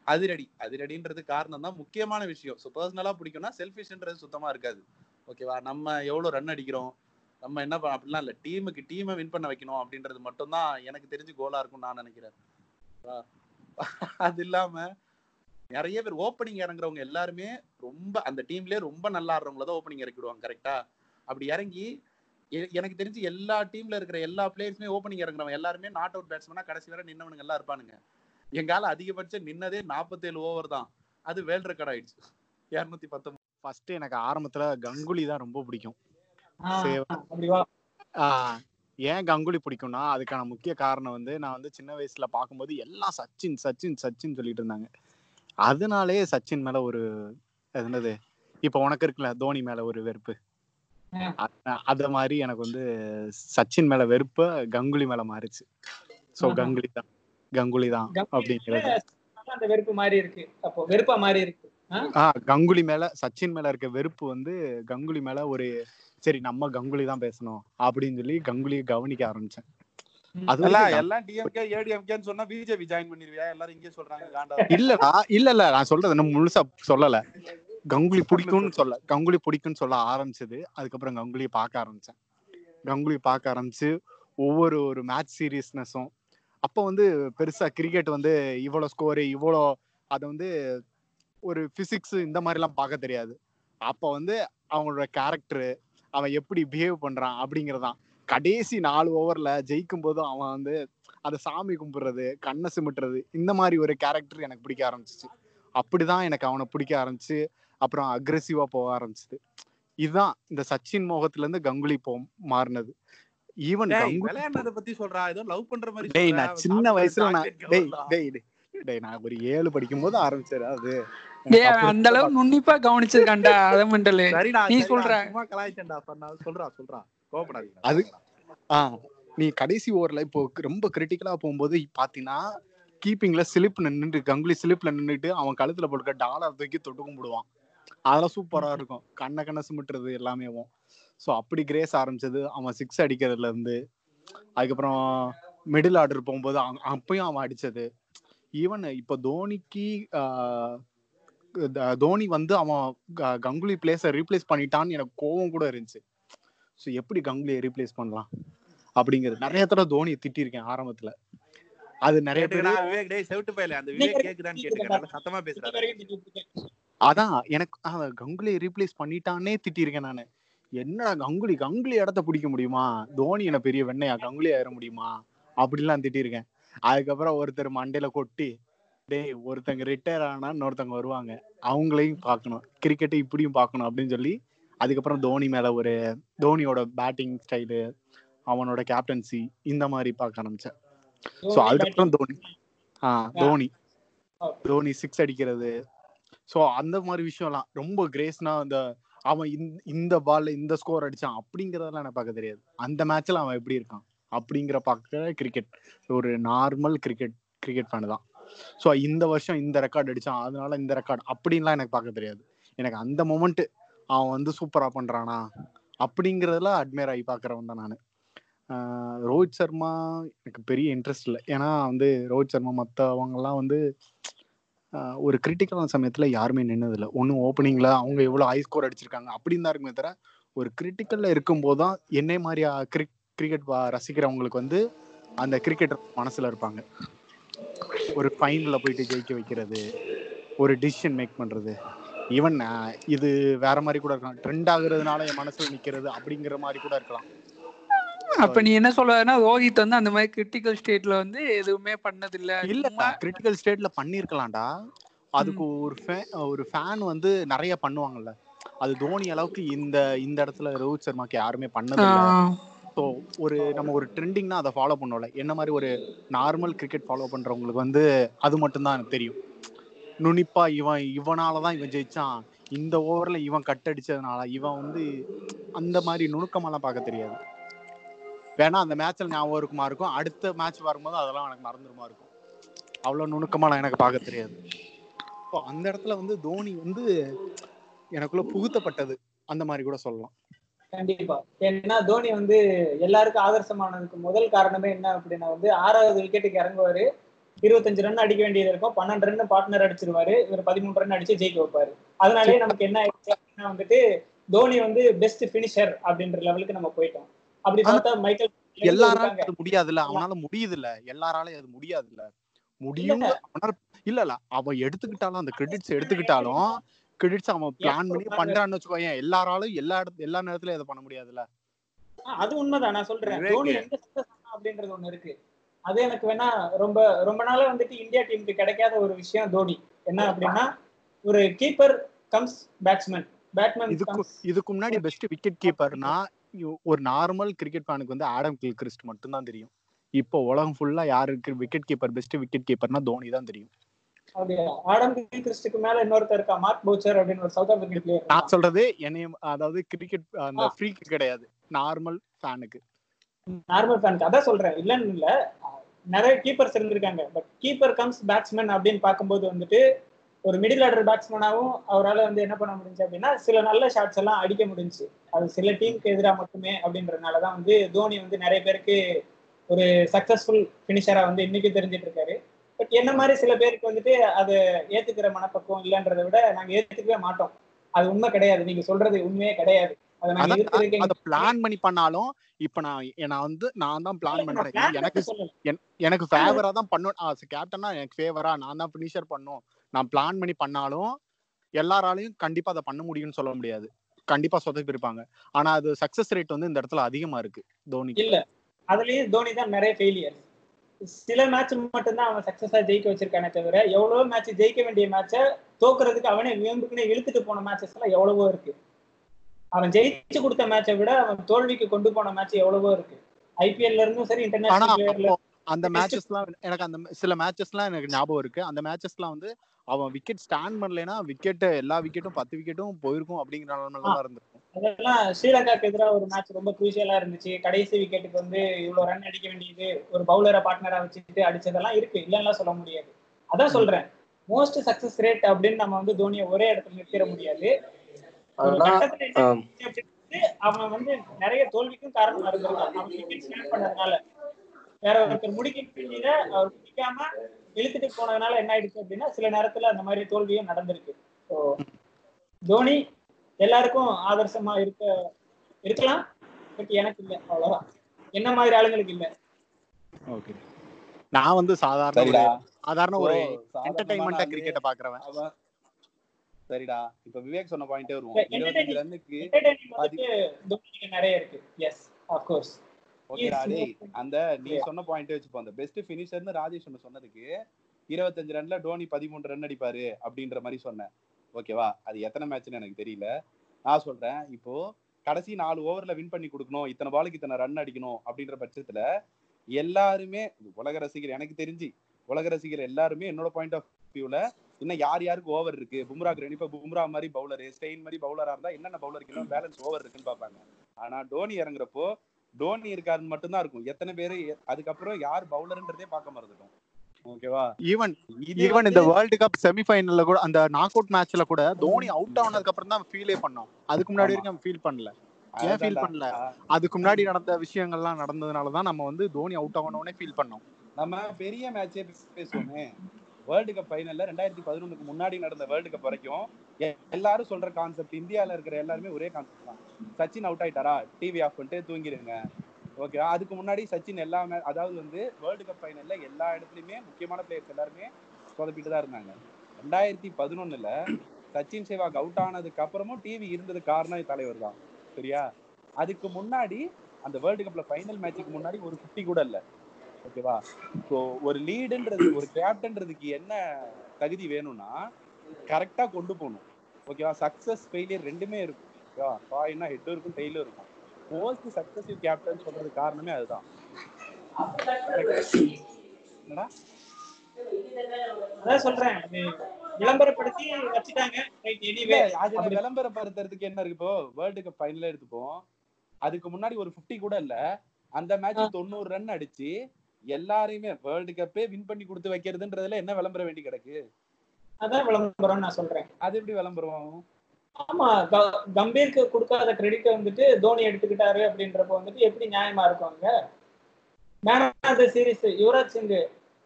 அதிரடி. அதிரடின்றது காரணம் தான் முக்கியமான விஷயம். ஸோ பர்சனலாக பிடிக்கும்னா செல்ஃபிஷ்ன்றது சுத்தமா இருக்காது. ஓகேவா? நம்ம எவ்வளோ ரன் அடிக்கிறோம்? நம்ம என்ன பண்ண அப்படிலாம் இல்லை. டீமுக்கு டீமை வின் பண்ண வைக்கணும் அப்படின்றது மட்டும்தான் எனக்கு தெரிஞ்சு கோலா இருக்கும்னு நான் நினைக்கிறேன். அது இல்லாம நிறைய பேர் ஓப்பனிங் இறங்குறவங்க எல்லாருமே ரொம்ப அந்த டீம்லயே ரொம்ப நல்லா ஆடுறவங்கள தான் ஓப்பனிங் இறக்கிடுவாங்க கரெக்டா அப்படி இறங்கி எனக்கு தெரிஞ்சு எல்லா டீம்ல இருக்கிற எல்லா பிளேயர்ஸுமே ஓப்பனிங் இறங்குறவங்க எல்லாருமே நாட் அவுட் பேட்ஸ்மேனா கடைசி வரை நின்னவனுங்க எல்லாம் இருப்பானுங்க. எங்கால அதிகபட்சம் நின்னதே நாற்பத்தேழு ஓவர் தான். அது வேர்ல்ட் ரெக்கார்ட் ஆயிடுச்சு. இரநூத்தி பத்தொன்பது ஃபர்ஸ்ட் எனக்கு ஆரம்பத்துல கங்குலி தான் ரொம்ப பிடிக்கும். ஏன் கங்குலி பிடிக்கும்னா அதுக்கான முக்கிய காரணம் வந்து நான் வந்து சின்ன வயசுல பார்க்கும்போது எல்லாம் சச்சின் சச்சின் சச்சின் சொல்லிட்டு இருந்தாங்க. அதனாலேயே சச்சின் மேல ஒரு என்னது இப்ப உனக்கு இருக்குல்ல தோனி மேல ஒரு வெறுப்பு. அத மாதிரி எனக்கு வந்து சச்சின் மேல வெறுப்பு கங்குலி மேல மாறிச்சு. சோ. கங்குலி தான் கங்குலி தான் அப்படிங்கிறது. அந்த வெறுப்பு மாதிரி இருக்கு. அப்போ வெறுப்பா மாதிரி இருக்கு. ஆஹ் கங்குலி மேல சச்சின் மேல இருக்க வெறுப்பு வந்து கங்குலி மேல ஒரு சரி நம்ம கங்குலி தான் பேசணும் அப்படின்னு சொல்லி கங்குலியை கவனிக்க ஆரம்பிச்சேன். அது எல்லாம் டிஎம்கே ஏடிஎம்கேன்னு சொன்னா பிஜேபி ஜாயின் பண்ணிருவியா எல்லாரும் இங்கே சொல்றாங்க காண்டா இல்லடா இல்ல இல்ல நான் சொல்றது இன்னும் முழுசா சொல்லல. கங்குலி பிடிக்கும்னு சொல்ல கங்குலி பிடிக்கும்னு சொல்ல ஆரம்பிச்சது. அதுக்கப்புறம் கங்குலியை பார்க்க ஆரம்பிச்சேன். கங்குலி பார்க்க ஆரம்பிச்சு ஒவ்வொரு ஒரு மேட்ச் சீரியஸ்னஸும் அப்போ வந்து பெருசா கிரிக்கெட் வந்து இவ்வளோ ஸ்கோரு இவ்வளோ அதை வந்து ஒரு பிசிக்ஸ் இந்த மாதிரிலாம் பார்க்க தெரியாது. அப்போ வந்து அவங்களோட கேரக்டர் அவன் எப்படி பிஹேவ் பண்றான் அப்படிங்கறதான் கடைசி நாலு ஓவர்ல ஜெயிக்கும் போதும் அவன் வந்து அந்த சாமி கும்பிடுறது கண்ணை சிமிட்டுறது இந்த மாதிரி ஒரு கேரக்டர் எனக்கு பிடிக்க ஆரம்பிச்சிச்சு அப்படிதான் எனக்கு அவனை பிடிக்க ஆரம்பிச்சு அப்புறம் அக்ரெசிவா போக ஆரம்பிச்சது இதுதான் இந்த சச்சின் மோகத்துல இருந்து கங்குலி போ மாறினது ஈவன் விளையாடுறத பத்தி சொல்றா ஏதோ லவ் பண்ற மாதிரி டேய். நான் சின்ன வயசுல நான் டேய். டேய் டேய், நான் ஒரு ஏழு படிக்கும் போது ஆரம்பிச்சது அது அந்த அளவு நுண்ணிப்பா கவனிச்சிருக்கான்டா அத மண்டலு நீ சொல்ற. சும்மா கலாய்ச்சேன்டா பண்ணா சொல்றா சொல்றா. கோபப்படாதீங்க அது- ஆ நீ கடைசி ஓவர்ல இப்போ ரொம்ப கிரிட்டிக்கலா போகும்போது பாத்தீங்கன்னா கீப்பிங்ல ஸ்லிப் நின்னுட்டு கங்குலி ஸ்லிப்ல நின்னுட்டு அவன் கழுத்துல போட்டுக்க டாலர் தூக்கி தொட்டு கும்பிடுவான் அதெல்லாம் சூப்பரா இருக்கும். கண்ண கண்ண சுமிட்டுறது எல்லாமே ஸோ அப்படி கிரேஸ் ஆரம்பிச்சது அவன் சிக்ஸ் அடிக்கிறதுல இருந்து அதுக்கப்புறம் மிடில் ஆர்டர் போகும்போது அப்பயும் அவன் அடிச்சது. ஈவன் இப்போ தோனிக்கு ஆஹ், த- தோனி வந்து அவன் கங்குலி பிளேஸை ரீப்ளேஸ் பண்ணிட்டான்னு எனக்கு கோவம் கூட இருந்துச்சு. ஸோ எப்படி கங்குலியை ரீப்ளேஸ் பண்ணலாம்? அப்படிங்கிறது. நிறைய தடவை தோனியை திட்டிருக்கேன் ஆரம்பத்துல. அது நிறைய பேர் கேட்டுக்கடா, விவேக் டேய் செவிட்டு போயில. அந்த விவேக் கேக்குதான்னு கேட்டுக்க நல்லா சத்தமா பேசுறாரு. அதான் எனக்கு ஆஹ், கங்குலியை ரீப்ளேஸ் பண்ணிட்டானே திட்டிருக்கேன் நானு. என்னடா கங்குலி? கங்குலி இடத்த பிடிக்க முடியுமா? தோனி என்ன பெரிய வெண்ணையா? கங்குலி ஆயிட முடியுமா? அப்படிலாம் திட்டிருக்கேன் அதுக்கப்புறம் ஒருத்தர் மண்டையில கொட்டி டேய் ஒருத்தங்க ரிட்டையர் ஆனா இன்னொருத்தங்க வருவாங்க. அவங்களையும் பார்க்கணும். கிரிக்கெட்டை இப்படியும் பார்க்கணும். அப்படின்னு சொல்லி அதுக்கப்புறம் தோனி மேல ஒரு தோனியோட பேட்டிங் ஸ்டைலு அவனோட கேப்டன்சி இந்த மாதிரி பார்க்க ஆரம்பிச்சேன். ஸோ அதுக்கப்புறம் தோனி ஆ தோனி. தோனி சிக்ஸ் அடிக்கிறது. ஸோ அந்த மாதிரி விஷயம்லாம் ரொம்ப கிரேஸ்னா அந்த அவன் இந்த- இந்த பால்ல இந்த ஸ்கோர் அடிச்சான் அப்படிங்கறதெல்லாம் எனக்கு பார்க்க தெரியாது. அந்த மேட்ச்ல அவன் எப்படி இருக்கான்? அப்படிங்கிற பார்க்க கிரிக்கெட் ஒரு நார்மல் கிரிக்கெட் கிரிக்கெட் ஃபேன் தான். ஸோ இந்த வருஷம் இந்த ரெக்கார்டு அடிச்சான். அதனால இந்த ரெக்கார்டு அப்படின்லாம் எனக்கு பார்க்க தெரியாது. எனக்கு அந்த மூமெண்ட்டு அவன் வந்து சூப்பராக பண்ணுறானா அப்படிங்கறதுல அட்மையர் ஆகி பார்க்குறவன் தான் நான். ரோஹித் சர்மா எனக்கு பெரிய இன்ட்ரெஸ்ட் இல்லை. ஏன்னா வந்து ரோஹித் சர்மா மற்றவங்கலாம் வந்து ஒரு கிரிட்டிக்கலான சமயத்தில் யாருமே நின்னதில்ல. ஒன்றும் ஓப்பனிங்ல அவங்க எவ்வளோ ஹை ஸ்கோர் அடிச்சிருக்காங்க அப்படின்னு தான் இருக்குமே தவிர ஒரு கிரிட்டிக்கலில் இருக்கும்போது தான் என்னை மாதிரி கிரிக் கிரிக்கெட் ரசிக்கிறவங்களுக்கு வந்து அந்த கிரிக்கெட் மனசுல இருப்பாங்க. ஒரு ஃபைனல்ல போயிட்டு ஜெயிக்க வைக்கிறது ஒரு டிசிஷன் மேக் பண்றது. ஈவன் இது வேற மாதிரி கூட இருக்கலாம். ட்ரெண்ட் ஆகுறதுனால என் மனசுல நிக்கிறது அப்படிங்கிற மாதிரி கூட இருக்கலாம். அப்ப நீ என்ன சொல்றதுன்னா ரோஹித் வந்து அந்த மாதிரி கிரிட்டிக்கல் ஸ்டேட்ல வந்து எதுவுமே பண்ணதில்ல. இல்ல சும்மா கிரிட்டிக்கல் ஸ்டேட்ல பண்ணிருக்கலாம்டா. அதுக்கு ஒரு ஒரு ஃபேன் வந்து நிறைய பண்ணுவாங்கல்ல. அது தோனி அளவுக்கு இந்த இந்த இடத்துல ரோஹித் சர்மாக்கு யாருமே பண்ணதில்ல. ஆஹ் ஸோ ஒரு நம்ம ஒரு ட்ரெண்டிங்னா அதை ஃபாலோ பண்ணோம்ல என்ன மாதிரி ஒரு நார்மல் கிரிக்கெட் ஃபாலோ பண்ணுறவங்களுக்கு வந்து அது மட்டும்தான் எனக்கு தெரியும். நுனிப்பா இவன் இவனால தான் இவன் ஜெயிச்சான். இந்த ஓவரில் இவன் கட் அடிச்சதுனால இவன் வந்து அந்த மாதிரி நுணுக்கமெல்லாம் பார்க்க தெரியாது. வேணா அந்த மேட்ச்சில் ஞாபகம் இருக்குமா இருக்கும். அடுத்த மேட்ச் வரும்போது அதெல்லாம் எனக்கு மறந்துருமா இருக்கும். அவ்வளோ நுணுக்கமாக எனக்கு பார்க்க தெரியாது. இப்போ அந்த இடத்துல வந்து தோனி வந்து எனக்குள்ள புகுத்தப்பட்டது. அந்த மாதிரி கூட சொல்லலாம். கண்டிப்பா. ஏன்னா தோனி வந்து எல்லாருக்கும் ஆதர்சமானதுக்கு முதல் காரணமே என்ன அப்படின்னா வந்து ஆறாவது விக்கெட்டுக்கு இறங்குவாரு. இருபத்தஞ்சு ரன் அடிக்க வேண்டியது இருக்கும். பன்னெண்டு ரன் பார்ட்னர் அடிச்சிருவாரு. இவர் பதிமூணு ரன் அடிச்சு ஜெயிக்க வைப்பாரு. அதனாலேயே நமக்கு என்ன ஆயிடுச்சு அப்படின்னா வந்துட்டு தோனி வந்து பெஸ்ட் பினிஷர் அப்படின்ற லெவலுக்கு நம்ம போயிட்டோம். அப்படி பார்த்தா மைக்கேல் எல்லாராலும் அது முடியாதுல்ல. அவனால முடியுது இல்ல எல்லாராலையும் அது முடியாது இல்ல முடியும் இல்ல இல்ல. அவன் எடுத்துக்கிட்டாலும் அந்த கிரெடிட்ஸ் எடுத்துக்கிட்டாலும் கிரெடிட்ஸ் அவன் பிளான் பண்ணி பண்றான்னு வச்சுக்கோயேன். எல்லாராலும் எல்லா இடத்து எல்லா நேரத்துலயும் அதை பண்ண முடியாதுல்ல. அது உண்மைதான். நான் சொல்றேன். தோனி எங்க அப்படின்றது ஒண்ணு இருக்கு. அது எனக்கு வேணா ரொம்ப ரொம்ப நாளா வந்துட்டு இந்தியா டீமுக்கு கிடைக்காத ஒரு விஷயம் தோனி. என்ன அப்படின்னா ஒரு கீப்பர் கம்ஸ் பேட்ஸ்மேன் பேட்மேன் இதுக்கு இதுக்கு முன்னாடி பெஸ்ட் விக்கெட் கீப்பர்னா ஒரு நார்மல் கிரிக்கெட் ஃபேனுக்கு வந்து ஆடம் கில்கிறிஸ்ட் மட்டும் தான் தெரியும். இப்போ உலகம் ஃபுல்லா யாருக்கு விக்கெட் கீப்பர் பெஸ்ட் விக்கெட் கீப்பர்னா தோனி தான் தெரியும். அப்படியா? ஆடம் கிறிஸ்டுக்கு மேல இன்னொருத்தர் இருக்கா? மார்க் பவுச்சர் அப்படின்னு ஒரு சவுத் ஆப்பிரிக்கன் பிளேயர் நான் சொல்றது என்னைய அதாவது கிரிக்கெட் அந்த ஃப்ரீக்கு கிடையாது. நார்மல் ஃபேனுக்கு நார்மல் ஃபேனுக்கு அதான் சொல்றேன். இல்லன்னு இல்ல. நிறைய கீப்பர்ஸ் இருந்திருக்காங்க. பட் கீப்பர் கம்ஸ் பேட்ஸ்மேன் அப்படின்னு பார்க்கும்போது வந்துட்டு ஒரு மிடில் ஆர்டர் பேட்ஸ்மேனாவும் அவரால் வந்து என்ன பண்ண முடிஞ்சு அப்படின்னா சில நல்ல ஷாட்ஸ் எல்லாம் அடிக்க முடிஞ்சுச்சு அது சில டீமுக்கு எதிராக மட்டுமே அப்படின்றதுனால தான் வந்து தோனி வந்து நிறைய பேருக்கு ஒரு சக்சஸ்ஃபுல் ஃபினிஷரா வந்து இன்னைக்கு தெரிஞ்சிட்டு இருக்காரு. பட் என்ன மாதிரி சில பேருக்கு வந்துட்டு அதை ஏத்துக்கிற மனப்பக்குவம் இல்லைன்றதை விட நாங்க ஏத்துக்கவே மாட்டோம். அது உண்மை கிடையாது. நீங்க சொல்றது உண்மையே கிடையாது. அதை பிளான் பண்ணி பண்ணாலும் இப்ப நான் நான் வந்து நான் தான் பிளான் பண்றேன். எனக்கு ஃபேவரா தான் கேப்டனா எனக்கு ஃபேவரா நான் தான் ஃபினிஷர் பண்ணும். நான் பிளான் பண்ணி பண்ணாலும் எல்லாராலையும் கண்டிப்பா அதை பண்ண முடியும்னு சொல்ல முடியாது. கண்டிப்பா சொதப்பி இருப்பாங்க ஆனா அது சக்சஸ் ரேட் வந்து இந்த இடத்துல அதிகமா இருக்கு தோனி இல்ல. அதுலயும் தோனி தான் நிறைய ஃபெயிலியர் சில மேட்ச் மட்டும்தான் அவன் சக்சஸா ஜெயிக்க வச்சிருக்கானே தவிர எவ்வளவோ மேட்ச் ஜெயிக்க வேண்டிய மேட்சை தோக்குறதுக்கு அவனே வேம்புக்குனே இழுத்துட்டு போன மேட்சஸ் எல்லாம் எவ்வளவோ இருக்கு. அவன் ஜெயிச்சு கொடுத்த மேட்சை விட அவன் தோல்விக்கு கொண்டு போன மேட்ச் எவ்வளவோ இருக்கு. ஐபிஎல்ல இருந்தும் சரி இன்டர்நேஷனல் அந்த மேட்சஸ்லாம் எனக்கு அந்த சில மேட்சஸ்லாம் எனக்கு ஞாபகம் இருக்கு. அந்த மேட்சஸ்லாம் வந்து அவன் விக்கெட் ஸ்டாண்ட் பண்ணலைன்னா விக்கெட் எல்லா விக்கெட்டும் பத்து விக்கெட்டும் போயிருக்கும் அப்படிங்கிற நிலைமையில தான் இருந்திருக்கும். அதெல்லாம் ஸ்ரீலங்காக்கு எதிராக ஒரு மேட்ச் ரொம்ப குரூசியலா இருந்துச்சு. கடைசி விக்கெட்டுக்கு வந்து இவ்வளவு ரன் அடிக்க வேண்டியது ஒரு பவுலரை பார்ட்னரா வச்சுட்டு அடிச்சதெல்லாம் இருக்கு. இல்லைன்னா சொல்ல முடியாது. அதான் சொல்றேன். மோஸ்ட் சக்சஸ் ரேட் அப்படின்னு நம்ம வந்து தோனியை ஒரே இடத்துல நிறுத்திட முடியாது. அவன் வந்து நிறைய தோல்விக்கும் காரணமா இருந்திருக்கான். அவன் விக்கெட் ஸ்டாண்ட் பண்ணதுனால. வேற ஒருத்தர் முடிக்க வேண்டியத அவர் முடிக்காம இழுத்துட்டு போனதுனால என்ன ஆயிடுச்சு அப்படின்னா சில நேரத்துல அந்த மாதிரி தோல்வியும் நடந்திருக்கு. ஸோ தோனி எல்லாருக்கும் ஆதர்சமா இருக்க இருக்கலாம். பட் எனக்கு இல்ல அவ்வளவுதான். என்ன மாதிரி ஆளுங்களுக்கு இல்ல. ஓகே நான் வந்து சாதாரண சாதாரண ஒரு என்டர்டைன்மெண்டா. கிரிக்கெட்டை பாக்குறவன் சரிடா. இப்ப விவேக் சொன்ன பாயிண்டே வருவோம். இருபத்தஞ்சு ரன்னுக்கு நிறைய இருக்கு. எஸ் அப்கோர்ஸ் ஓகேடா டேய் அந்த நீ சொன்ன பாயிண்டே வச்சுப்போம் அந்த பெஸ்ட் ஃபினிஷர்னு ராஜேஷ் ஒன்று சொன்னதுக்கு இருபத்தஞ்சு ரன்ல டோனி பதிமூணு ரன் அடிப்பாரு அப்படின்ற மாதிரி சொன்னேன். ஓகேவா அது எத்தனை மேட்ச்னு எனக்கு தெரியல. நான் சொல்றேன் இப்போ கடைசி நாலு ஓவர்ல வின் பண்ணி கொடுக்கணும் இத்தனை பாலுக்கு இத்தனை ரன் அடிக்கணும் அப்படின்ற பட்சத்துல எல்லாருமே உலக ரசிகர் எனக்கு தெரிஞ்சு உலக ரசிகர் எல்லாருமே என்னோட பாயிண்ட் ஆஃப் வியூல இன்னும் யார் யாருக்கு ஓவர் இருக்கு? பும்ராக்கு ரெண்டு இப்ப பும்ரா மாதிரி பவுலர் ஸ்டெயின் மாதிரி பவுலரா இருந்தா என்னென்ன பவுலருக்கு பேலன்ஸ் ஓவர் இருக்குன்னு பாப்பாங்க ஆனா டோனி இறங்குறப்போ டோனி இருக்காருன்னு மட்டும்தான் இருக்கும். எத்தனை பேரு அதுக்கப்புறம் யார் பவுலர்ன்றதே பார்க்க மறந்துட்டோம். ஓகேவா? ஈவன் ஈவன் இந்த வேர்ல்டு கப் செமிஃபைனல்ல கூட அந்த நாக் அவுட் மேட்ச்ல கூட தோனி அவுட் ஆனதுக்கு அப்புறம் தான் ஃபீலே பண்ணோம். அதுக்கு முன்னாடி. வரைக்கும் ஃபீல் பண்ணல. ஏன் ஃபீல். பண்ணல? அதுக்கு முன்னாடி நடந்த விஷயங்கள்லாம் நடந்ததுனால தான் நம்ம வந்து தோனி அவுட் ஆகணும்னே ஃபீல் பண்ணோம். நம்ம பெரிய மேட்சே பேசுவோமே. வேர்ல்டு கப் ஃபைனல்ல ரெண்டாயிரத்தி பதினொன்றுக்கு முன்னாடி நடந்த வேர்ல்டு கப் வரைக்கும் எல்லாரும் சொல்ற கான்செப்ட் இந்தியால இருக்கிற எல்லாருமே ஒரே கான்செப்ட் தான். சச்சின் அவுட் ஆயிட்டாரா? டிவி ஆஃப் பண்ணிட்டு தூங்கிடுங்க ஓகே அதுக்கு முன்னாடி சச்சின் எல்லாமே அதாவது வந்து வேர்ல்டு கப் ஃபைனல்ல எல்லா இடத்துலையுமே முக்கியமான பிளேயர்ஸ் எல்லாருமே சொதப்பிட்டு தான் இருந்தாங்க. ரெண்டாயிரத்தி பதினொன்னுல சச்சின் சேவாக் அவுட் ஆனதுக்கு அப்புறமும் டிவி இருந்தது காரணம் தலைவர் தான். சரியா? அதுக்கு முன்னாடி அந்த வேர்ல்டு கப்ல ஃபைனல் மேட்சுக்கு முன்னாடி ஒரு குட்டி கூட இல்ல. ஓகேவா? ஸோ ஒரு லீடுன்றது ஒரு கேப்டன்றதுக்கு என்ன தகுதி வேணும்னா கரெக்டா கொண்டு போகணும். ஓகேவா? சக்சஸ் ஃபெயிலியர் ரெண்டுமே இருக்கும். ஓகேவா? ஹெட்டும் இருக்கும் டெய்லும் இருக்கும். மோஸ்ட் சக்சஸிவ் கேப்டன் சொல்றது காரணமே அதுதான். என்னடா? சொல்றேன். விளம்பரப்படுத்தி வச்சுட்டாங்க. விளம்பரப்படுத்துறதுக்கு என்ன இருக்கு இப்போ? வேர்ல்டு கப் ஃபைனல் எடுத்துப்போம். அதுக்கு முன்னாடி ஒரு 50 கூட இல்ல. அந்த மேட்ச் தொண்ணூறு ரன் அடிச்சு எல்லாரையுமே வேர்ல்டு கப்பே வின் பண்ணி கொடுத்து வைக்கிறதுன்றதுல என்ன விளம்பரம் வேண்டி கிடக்கு? அதான் விளம்பரம் நான் சொல்றேன். அது எப்படி விளம்பரம்? ஆமா கம்பீருக்கு கொடுக்காத கிரெடிட் வந்துட்டு தோனி எடுத்துக்கிட்டாரு அப்படின்றப்ப வந்துட்டு எப்படி நியாயமா இருக்கும் அங்க? Man of the series Yuvraj Singh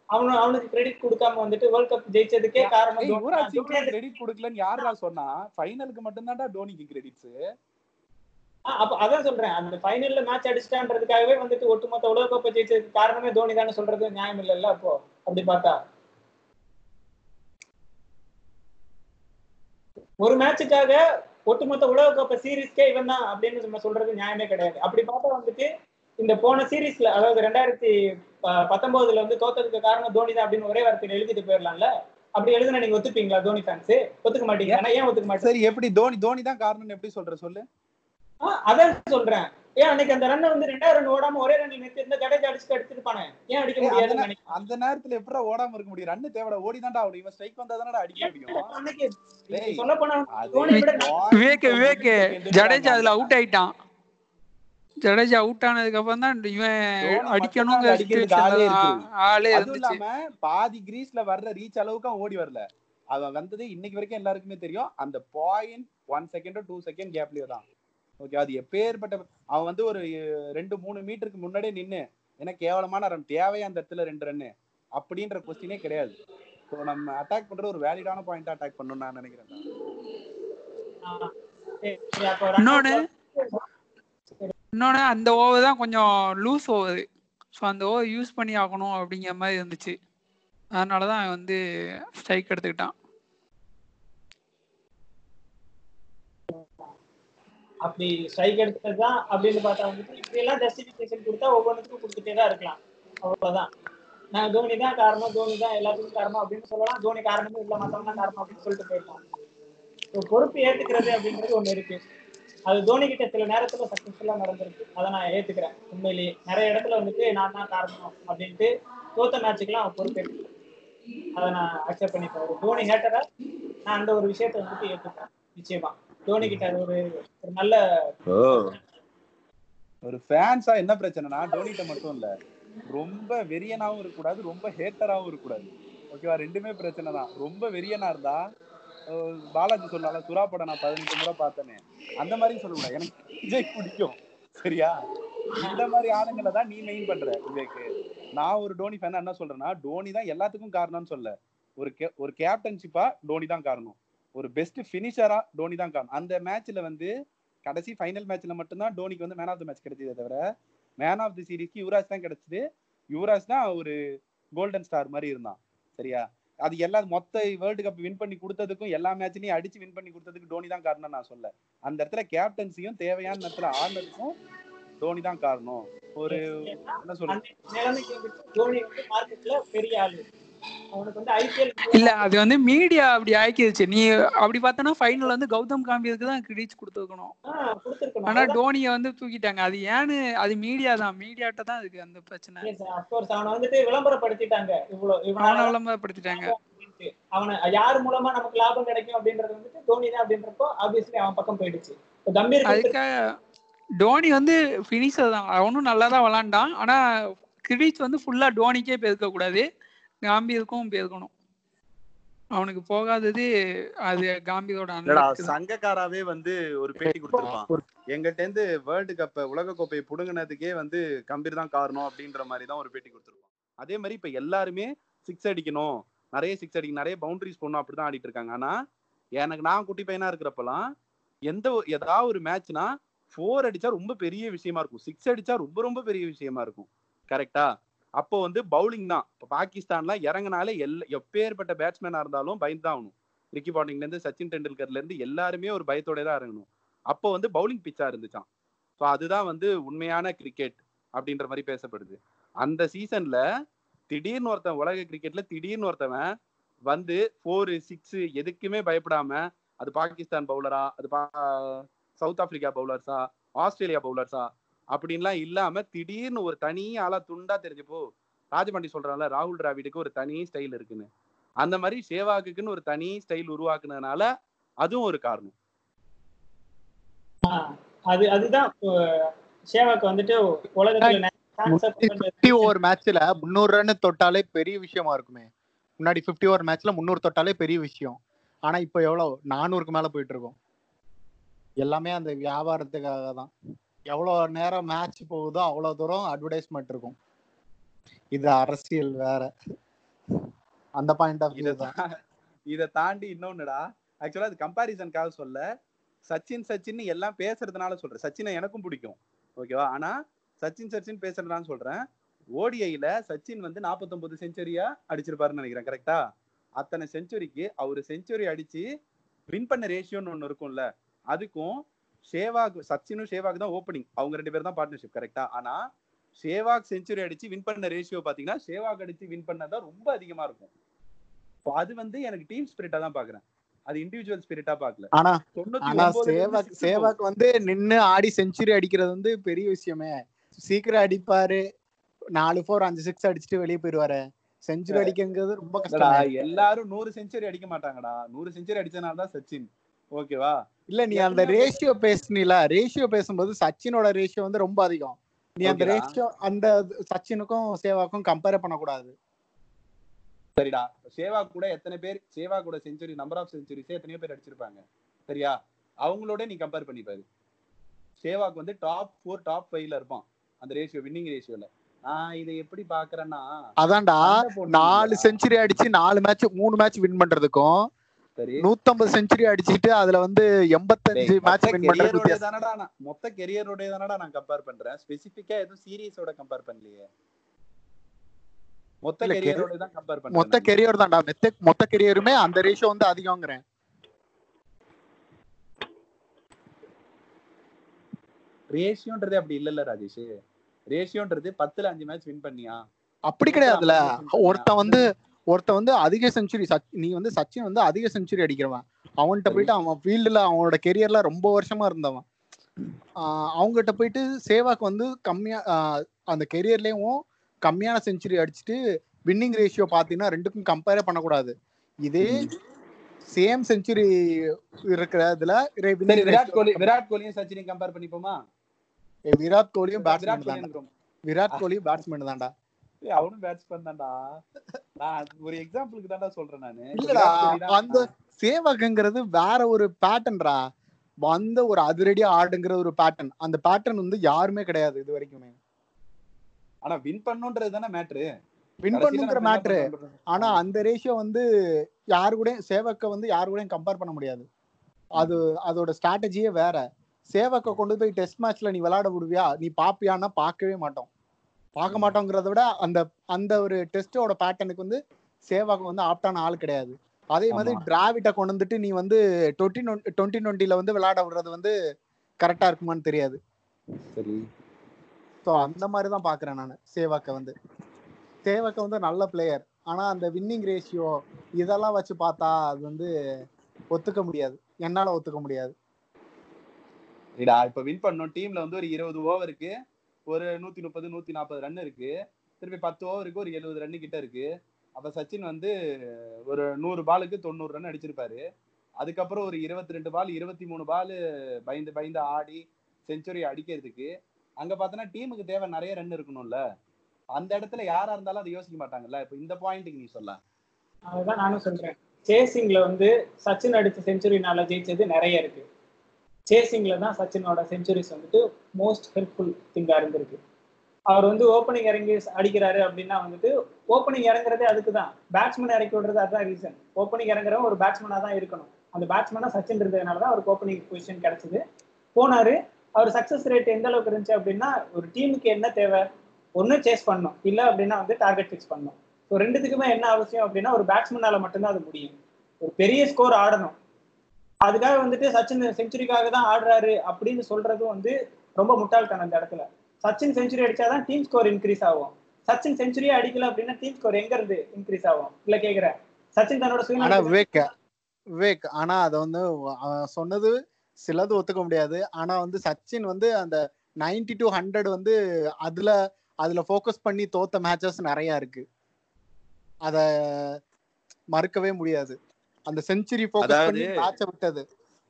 அவனு அவனுக்கு கிரெடிட் கொடுக்காம வந்துட்டு வேர்ல்ட் கப் ஜெயிச்சதுக்கே காரணம் யுவராஜ். சிங் கிரெடிட் கொடுக்கலன்னு யாரா சொன்னா? ஃபைனலுக்கு மட்டும்தான்டா டோனிக்கு கிரெடிட்ஸ் ஆ, அப்ப அதான் சொல்றேன். அந்த ஃபைனல்ல மேட்ச் அடிச்சிட்டான்றதுக்காகவே வந்துட்டு ஒட்டுமொத்த உலக கோப்பை ஜெயிச்சதுக்கு காரணமே தோனி தானே சொல்றது நியாயம் இல்லைல்ல அப்போ? அப்படி பார்த்தா? ஒரு மேட்சுக்காக ஒட்டுமொத்த உலக கோப்பை சீரீஸ்க்கே இவன் தான் அப்படின்னு நம்ம சொல்றது நியாயமே கிடையாது. அப்படி பார்த்தா வந்துட்டு இந்த போன சீரீஸ்ல அதாவது ரெண்டாயிரத்தி பத்தொன்பதுல வந்து தோத்ததுக்கு காரணம் தோனி தான் அப்படின்னு ஒரே வார்த்தையில எழுதிட்டு போயிடலாம்ல அப்படி எழுதுனா நீங்க ஒத்துப்பீங்களா தோனி ஃபேன்ஸ் ஒத்துக்க மாட்டீங்க. ஏன் ஒத்துக்க மாட்டீங்க? சரி எப்படி தோனி தோனி தான் காரணம்னு எப்படி சொல்ற? சொல்லு. அதான் சொல்றேன். ஏன் அன்னைக்கு அந்த ரன் வந்து ரெண்டாயிரம் ரன் ஓடாம ஒரே ரன் நிறுத்தி இருந்தா ஜடேஜா அடிச்சுட்டு அடிச்சிருப்பானே ஏன் அடிக்க ஏய், அந்த நேரத்துல எப்படா ஓடாம இருக்க முடியும்? ரன்னு தேவைடா ஓடி தான்டா ஆகணும். இவன் ஸ்ட்ரைக் வந்தா தானடா அடிக்க முடியும்? அன்னைக்கு சொல்ல போனா விவேக் விவேக் ஜடேஜா. அதுல அவுட் ஆயிட்டான். ஜடேஜா அவுட் ஆனதுக்கு அப்புறம் தான் இவன் அடிக்கிறதுக்கு ஆளே இருந்துச்சு. இல்லாம பாதி கிரீஸ்ல வர்ற ரீச் அளவுக்கு ஓடி வரல. அவன் வந்தது இன்னைக்கு வரைக்கும் எல்லாருக்குமே தெரியும். அந்த பாயிண்ட் ஒன் செகண்டோ டூ செகண்ட் கேப்லயே தான். ஓகே அது எப்பேற்பட்ட அவன் வந்து ஒரு ரெண்டு மூணு மீட்டருக்கு முன்னாடியே நின்னு ஏன்னா கேவலமான ரன் தேவையா அந்த இடத்துல ரெண்டு ரன்னு அப்படின்ற கொஸ்டினே கிடையாது. ஸோ நம்ம அட்டாக் பண்ற ஒரு வேலிடான பாயிண்ட் அட்டாக் பண்ணணும் நான் நினைக்கிறேன். இன்னொன்னு இன்னொன்னு அந்த ஓவர் தான் கொஞ்சம் லூஸ் ஓவர் ஸோ அந்த ஓவர் யூஸ் பண்ணி ஆகணும் அப்படிங்கிற மாதிரி இருந்துச்சு. அதனால தான் அவன் வந்து ஸ்ட்ரைக் எடுத்துக்கிட்டான். அப்படி ஸ்ட்ரைக் எடுத்ததுதான் அப்படின்னு பார்த்தா வந்துட்டு இப்படி எல்லாம் ஜஸ்டிஃபிகேஷன் கொடுத்தா ஒவ்வொன்றுக்கும் கொடுத்துட்டே தான் இருக்கலாம். அவ்வளவுதான். நான் தோனி தான் காரணம் தோனி தான் எல்லாத்துக்கும் காரணம் அப்படின்னு சொல்லலாம். தோனி காரணமும் இல்ல மத்தவங்க தான் காரணம் அப்படின்னு சொல்லிட்டு போயிடலாம். ஸோ பொறுப்பு ஏத்துக்கிறது அப்படின்றது ஒண்ணு இருக்கு. அது தோனி கிட்ட சில நேரத்துல சக்சஸ்ஃபுல்லா நடந்திருக்கு. அதை நான் ஏத்துக்கிறேன். உண்மையிலேயே நிறைய இடத்துல வந்துட்டு நான் தான் காரணம் அப்படின்ட்டு தோத்த மேட்சுக்கெல்லாம் அவன் பொறுப்பு ஏற்றுக்கிறேன் அதை நான் அக்செப்ட் பண்ணிப்பேன். ஒரு தோனி ஹேட்டரை நான் அந்த ஒரு விஷயத்தை வந்துட்டு ஏத்துக்கிறேன். நிச்சயமா. தோனி கிட்ட அது ஒரு ஒரு நல்ல ஒரு ஃபேன்ஸா என்ன பிரச்சனைனா டோனிட்ட மட்டும் இல்ல. ரொம்ப வெறியனாவும் இருக்கக்கூடாது ரொம்ப ஹேட்டராவும் இருக்கக்கூடாது. ஓகேவா ரெண்டுமே பிரச்சனை தான். ரொம்ப வெறியனா இருந்தா பாலாஜி சொன்னால சுறா படம் நான் பதினெட்டு முறை பார்த்தேனே. அந்த மாதிரி சொல்லக்கூடாது. எனக்கு விஜய் பிடிக்கும். சரியா? இந்த மாதிரி ஆளுங்களை தான் நீ மெயின் பண்ற விவேக். நான் ஒரு டோனி ஃபேன் என்ன சொல்றேன்னா டோனி தான் எல்லாத்துக்கும் காரணம்னு சொல்ல. ஒரு கே ஒரு கேப்டன்ஷிப்பா டோனி தான் காரணம். ஒரு பெஸ்ட் ஃபினிஷரா டோனி தான் காரணம். அந்த மேட்ச்ல வந்து கடைசி ஃபைனல் மேட்ச்ல மட்டும்தான் டோனிக்கு வந்து மேன் ஆஃப் த மேட்ச் கிடைச்சதே தவிர மேன் ஆஃப் தி சீரிஸ்க்கு யுவராஜ் தான் கிடைச்சது. யுவராஜ் தான் ஒரு கோல்டன் ஸ்டார் மாதிரி இருந்தான். சரியா? அது எல்லா மொத்த வேர்ல்டு கப் வின் பண்ணி கொடுத்ததுக்கும் எல்லா மேட்ச்லயும் அடிச்சு வின் பண்ணி கொடுத்ததுக்கு டோனி தான் காரணம் நான் சொல்ல அந்த இடத்துல கேப்டன்சியும் தேவையான இடத்துல ஆடினதுக்கும் டோனி தான் காரணம். ஒரு என்ன சொல்றது? இல்ல அது வந்து மீடியா அப்படி ஆக்கிடுச்சு நீ அப்படி பார்த்தனா ஃபைனல் வந்து கௌதம் காம்பீருக்கு தான் கிரீச் கொடுத்துருக்கணும். ஆனா டோனியை வந்து தூக்கிட்டாங்க. அது ஏன்னு அது மீடியா தான். மீடியாட்ட தான் இருக்கு அந்த பிரச்சனை. அவனை வந்துட்டு விளம்பரப்படுத்திட்டாங்க. இவ்வளவு அவனை விளம்பரப்படுத்திட்டாங்க. அவனை யார் மூலமா நமக்கு லாபம் கிடைக்கும் அப்படின்றது வந்துட்டு தோனி தான் அப்படின்றப்போ ஆப்வியஸ்லி அவன் பக்கம் போயிடுச்சு. கம்பீர் அதுக்காக டோனி வந்து ஃபினிஷர் தான். அவனும் நல்லா தான் விளாண்டான். ஆனா கிரெடிட்ஸ் வந்து ஃபுல்லா டோனிக்கே பெருக்க கூடாது. காம்பீருக்கும் பெருக்கணும் அவனுக்கு போகாதது அது காம்பீரோட. சங்கக்காராவே வந்து ஒரு பேட்டி கொடுத்திருப்பான். எங்கிட்ட இருந்து வேர்ல்டு கப்ப உலக கோப்பையை புடுங்கினதுக்கே வந்து கம்பீர் தான் காரணம் அப்படின்ற மாதிரி தான் ஒரு பேட்டி கொடுத்திருப்பான். அதே மாதிரி இப்ப எல்லாருமே சிக்ஸ் அடிக்கணும். நிறைய சிக்ஸ் அடிக்கணும் நிறைய பவுண்டரிஸ் போடணும் அப்படிதான் ஆடிட்டு இருக்காங்க. ஆனா எனக்கு நான் குட்டி பையனா இருக்கிறப்பலாம் எந்த ஒரு- ஏதாவது ஒரு மேட்ச்னா ஃபோர் அடிச்சா ரொம்ப பெரிய விஷயமா இருக்கும். சிக்ஸ் அடிச்சா ரொம்ப ரொம்ப பெரிய விஷயமா இருக்கும். கரெக்டா அப்போ வந்து பவுலிங் தான். இப்போ பாகிஸ்தான்லாம் இறங்கினாலே எல்ல எப்பேற்பட்ட பேட்ஸ்மேனா இருந்தாலும் பயந்து தான் ஆகணும். ரிக்கி பாண்டிங்லேருந்து சச்சின் டெண்டுல்கர்லேருந்து எல்லாருமே ஒரு பயத்தோட தான் இறங்கணும். அப்போ வந்து பவுலிங் பிச்சா இருந்துச்சான் ஸோ அதுதான் வந்து உண்மையான கிரிக்கெட் அப்படின்ற மாதிரி பேசப்படுது. அந்த சீசன்ல திடீர்னு ஒருத்தன் உலக கிரிக்கெட்ல திடீர்னு ஒருத்தவன் வந்து ஃபோர் சிக்ஸ் எதுக்குமே பயப்படாம அது பாகிஸ்தான் பவுலரா அது பா சவுத் ஆப்பிரிக்கா பவுலர்ஸா ஆஸ்திரேலியா பவுலர்ஸா அப்படின்லாம் இல்லாம திடீர்னு ஒரு தனி ஆளா துண்டா தெரிஞ்சுப்போ ராஜபாண்டி சொல்றான்ல ராகுல் டிராவிடுக்கு ஒரு தனி ஸ்டைல் இருக்குன்னு. அந்த மாதிரி சேவாக்குன்னு ஒரு தனி ஸ்டைல் உருவாக்குனதுனால அதுவும் ஒரு காரணம். அது அதுதான் சேவாக்கு வந்துட்டு உலகத்துல. ஃபிஃப்டி ஓவர் மேட்ச்ல முந்நூறு ரன் தொட்டாலே பெரிய விஷயமா இருக்குமே. முன்னாடி ஃபிஃப்டி ஓவர் மேட்ச்ல முந்நூறு தொட்டாலே பெரிய விஷயம். ஆனா இப்போ எவ்வளவு? நானூறுக்கு மேல போயிட்டு இருக்கோம். எல்லாமே அந்த வியாபாரத்துக்காக தான். எவ்வளவு நேரம் மேட்ச் போகுதோ அவ்வளவு தூரம் அட்வர்டைஸ்மெண்ட் இருக்கும். இது அரசியல் வேற. அந்த பாயிண்ட் ஆஃப் வியூ இதை தான். இதை தாண்டி இன்னொன்னுடா. ஆக்சுவலா அது கம்பாரிசனுக்காக சொல்ல. சச்சின் சச்சின் எல்லாம் பேசுறதுனால சொல்றேன். சச்சினை எனக்கும் பிடிக்கும். ஓகேவா ஆனா சச்சின் சச்சின் பேசுறதுனால சொல்றேன். ஓடிஐல சச்சின் வந்து 49 செஞ்சுரியா அடிச்சிருப்பாருன்னு நினைக்கிறேன். கரெக்டா அத்தனை செஞ்சுரிக்கு அவரு செஞ்சுரி அடிச்சு வின் பண்ண ரேஷியோன்னு ஒண்ணு இருக்கும்ல. அதுக்கும் சேவாக் சச்சினும் சேவாக் தான் ஓப்பனிங் அவங்க ரெண்டு பேரும் தான் பார்ட்னர்ஷிப் கரெக்டா ஆனா சேவாக் செஞ்சுரி அடிச்சு வின் பண்ண ரேஷியோ பாத்தீங்கன்னா சேவாக் அடிச்சு வின் பண்ணதான் ரொம்ப அதிகமா இருக்கும். அது வந்து எனக்கு டீம் ஸ்பிரிட்டா தான் பாக்குறேன். அது இண்டிவிஜுவல் ஸ்பிரிட்டா பாக்கல. ஆனா ஆனா சேவாக் சேவாக் வந்து நின்னு ஆடி செஞ்சுரி அடிக்கிறது வந்து பெரிய விஷயமே. சீக்கிரம் அடிப்பாரு. நாலு ஃபோர் அஞ்சு சிக்ஸ் அடிச்சுட்டு வெளியே போயிருவாரு செஞ்சுரி அடிக்கிறது ரொம்ப கஷ்டம். எல்லாரும் நூறு செஞ்சுரி அடிக்க மாட்டாங்கடா. நூறு செஞ்சுரி அடிச்சனால தான் சச்சின். ஓகேவா? இல்ல நீ அந்த ரேஷியோ பேசுனீல ரேஷியோ பேசும்போது சச்சினோட ரேஷியோ வந்து ரொம்ப அதிகம். நீ அந்த. ரேஷியோ அந்த சச்சினுக்கும் சேவாக்கும் கம்பேர் பண்ணக்கூடாது. சரிடா. சேவா கூட எத்தனை பேர் சேவா கூட செஞ்சுரி நம்பர் ஆஃப் செஞ்சுரிஸ் எத்தனையோ பேர் அடிச்சிருப்பாங்க. சரியா? அவங்களோட நீ கம்பேர் பண்ணி பாரு. சேவாக் வந்து டாப் ஃபோர் டாப் ஃபைவ்ல இருப்பான். அந்த ரேஷியோ வின்னிங் ரேஷியோல இதை எப்படி பாக்குறேன்னா அதான்டா. நாலு. செஞ்சுரி அடிச்சு நாலு மேட்ச் மூணு மேட்ச் வின் பண்றதுக்கும் நூத்தம்பது செஞ்சுரி அடிச்சிட்டு அதுல வந்து எண்பத்தஞ்சு மேட்ச் வின் பண்றது தானடா நான். மொத்த கெரியரோட தானடா நான் கம்பேர் பண்றேன். ஸ்பெசிபிக்கா எதுவும் சீரியஸோட கம்பேர் பண்ணலையே. மொத்த கெரியரோட தான் கம்பேர் பண்றேன் மொத்த. கெரியர் தான்டா. மொத்த மொத்த கெரியருமே அந்த ரேஷியோ வந்து அதிகங்கிறேன் ரேஷியோன்றது அப்படி இல்லல்ல ராஜேஷ். ரேஷியோன்றது பத்துல அஞ்சு மேட்ச் வின் பண்ணியா அப்படி கிடையாதுல ஒருத்தன் வந்து ஒருத்தன் வந்து அதிக செஞ்சுரி நீ வந்து சச்சின் வந்து அதிக செஞ்சுரி அடிக்கிறவன். அவன்கிட்ட. போயிட்டு அவன் ஃபீல்டுல அவனோட கெரியர்ல ரொம்ப வருஷமா இருந்தவன். அவங்ககிட்ட போயிட்டு சேவாக்கு வந்து கம்மியா அந்த கெரியர்லயும் கம்மியான செஞ்சுரி அடிச்சுட்டு வின்னிங் ரேஷியோ பாத்தீங்கன்னா ரெண்டுக்கும் கம்பேரே பண்ணக்கூடாது. இதே சேம் செஞ்சுரி சரி winning விராட் கோலி விராட் கோலியும் சச்சினையும் கம்பேர் பண்ணிப்போமா? விராட் கோலியும் பேட்ஸ்மேன் விராட் கோலியும் பேட்ஸ்மேன் தான்டா. அவனும் பேட்ஸ்மேன் தான்டா. நான் ஒரு எக்ஸாம்பிளுக்கு தான்டா சொல்றேன் நானு. இல்லடா அந்த சேவகங்கிறது வேற ஒரு பேட்டர்ன்ரா வந்த ஒரு அதிரடியா ஆடுங்கிற ஒரு பேட்டர்ன் அந்த பேட்டர்ன் வந்து யாருமே கிடையாது இது வரைக்குமே. ஆனா வின் பண்ணுன்றது தானே மேட்ரு வின் பண்ணுங்கிற மேட்ரு ஆனா அந்த ரேஷியோ வந்து யாரு கூட சேவக்க வந்து யாரு கூடயும் கம்பேர் பண்ண முடியாது. அது அதோட ஸ்ட்ராட்டஜியே வேற. சேவக்க கொண்டு போய் டெஸ்ட் மேட்ச்ல நீ விளையாட விடுவியா? நீ பாப்பியான்னா பார்க்கவே மாட்டோம். பார்க்க மாட்டோங்கிறத விட அந்த அந்த ஒரு டெஸ்டோட பேட்டர்னுக்கு வந்து சேவாக்கு வந்து ஆப்டான ஆள் கிடையாது. அதே மாதிரி. டிராவிட்ட கொண்டு வந்துட்டு நீ வந்து டுவெண்ட்டி டுவெண்ட்டி டுவெண்ட்டில வந்து விளையாட விடுறது வந்து கரெக்டா இருக்குமான்னு தெரியாது. சரி. ஸோ அந்த மாதிரி தான் பார்க்குறேன் நான் சேவாக்கை வந்து. சேவாக்கை வந்து நல்ல பிளேயர் ஆனால் அந்த வின்னிங் ரேஷியோ இதெல்லாம் வச்சு பார்த்தா அது வந்து ஒத்துக்க முடியாது. என்னால் ஒத்துக்க முடியாது. இடா இப்ப வின் பண்ணோம். டீம்ல வந்து ஒரு இருபது ஓவருக்கு ஒரு நூத்தி முப்பது நூத்தி நாற்பது ரன் இருக்கு. திருப்பி பத்து ஓவருக்கு ஒரு எழுபது ரன் கிட்ட இருக்கு. அப்ப சச்சின் வந்து ஒரு நூறு பாலுக்கு தொண்ணூறு ரன் அடிச்சிருப்பாரு. அதுக்கப்புறம் ஒரு இருபத்தி ரெண்டு பால் இருபத்தி மூணு பால் பயந்து பயந்து ஆடி செஞ்சுரி அடிக்கிறதுக்கு அங்க பார்த்தோன்னா டீமுக்கு தேவை நிறைய ரன் இருக்கணும்ல. அந்த இடத்துல யாரா இருந்தாலும் அதை யோசிக்க மாட்டாங்கல்ல. இப்ப இந்த பாயிண்ட்டுக்கு நீ சொல்ல. அதுதான் நானும் சொல்றேன். சேசிங்ல வந்து சச்சின் அடிச்ச செஞ்சுரினால ஜெயிச்சது நிறைய இருக்கு. சேசிங்கில் தான் சச்சினோட செஞ்சுரிஸ் வந்துட்டு மோஸ்ட் ஹெல்ப்ஃபுல் திங்காக இருந்திருக்கு. அவர் வந்து ஓப்பனிங் இறங்கி அடிக்கிறாரு அப்படின்னா வந்துட்டு ஓப்பனிங் இறங்குறதே அதுக்கு தான் பேட்ஸ்மேன் இறக்கி விடுறது அதுதான் ரீசன் ஓப்பனிங் இறங்குறவன் ஒரு பேட்ஸ்மேனாக தான் இருக்கணும். அந்த பேட்ஸ்மேனாக சச்சின் இருந்ததுனால தான் அவருக்கு ஓப்பனிங் பொசிஷன் கிடச்சிது. போனார் அவர் சக்ஸஸ் ரேட் எந்த அளவுக்கு இருந்துச்சு அப்படின்னா ஒரு டீமுக்கு என்ன தேவை? ஒன்று சேஸ் பண்ணணும். இல்லை அப்படின்னா வந்து டார்கெட் ஃபிக்ஸ் பண்ணணும். ஸோ ரெண்டுத்துக்குமே என்ன அவசியம் அப்படின்னா ஒரு பேட்ஸ்மேனால் மட்டும்தான் அது முடியும். ஒரு பெரிய ஸ்கோர் ஆடணும். அதுக்காக வந்துட்டு சச்சின் செஞ்சுரிக்காக தான் ஆடுறாரு அப்படின்னு சொல்றதும் வந்து ரொம்ப முட்டாள்தனம் அந்த இடத்துல. சச்சின் செஞ்சுரி அடிச்சாதான் டீம் ஸ்கோர் இன்க்ரீஸ் ஆகும். சச்சின் செஞ்சுரியே அடிக்கல அப்படின்னா டீம் ஸ்கோர் எங்க இருந்து இன்க்ரீஸ் ஆகும்? இல்ல கேக்குறேன் சச்சின் தன்னோட விவேக் விவேக் ஆனா அத வந்து சொன்னது சிலது ஒத்துக்க முடியாது. ஆனா வந்து சச்சின் வந்து அந்த 90 டு ஹண்ட்ரட் வந்து அதுல அதுல ஃபோக்கஸ் பண்ணி தோத்த மேட்சஸ் நிறைய இருக்கு. அத மறுக்கவே முடியாது. அந்த செஞ்சுரி ஃபோக்கஸ் பண்ணி மேட்ச விட்டது.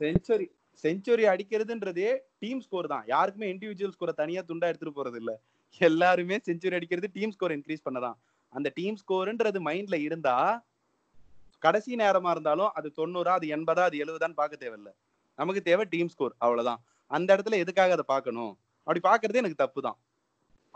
செஞ்சுரி செஞ்சுரி அடிக்கிறதுன்றதே டீம் ஸ்கோர் தான். யாருக்குமே இண்டிவிஜுவல் ஸ்கோரை தனியா துண்டா எடுத்துட்டு போறது இல்ல. எல்லாருமே செஞ்சுரி அடிக்கிறது டீம் ஸ்கோர் இன்க்ரீஸ் பண்ணதான் அந்த டீம் ஸ்கோர்ன்றது மைண்ட்ல இருந்தா கடைசி நேரமா இருந்தாலும் அது தொண்ணூறா அது எண்பதா அது எழுபதான்னு பார்க்க தேவையில்ல. நமக்கு தேவை டீம் ஸ்கோர் அவ்வளவுதான். அந்த இடத்துல எதுக்காக அதை பார்க்கணும்? அப்படி பாக்குறதே எனக்கு தப்பு தான்.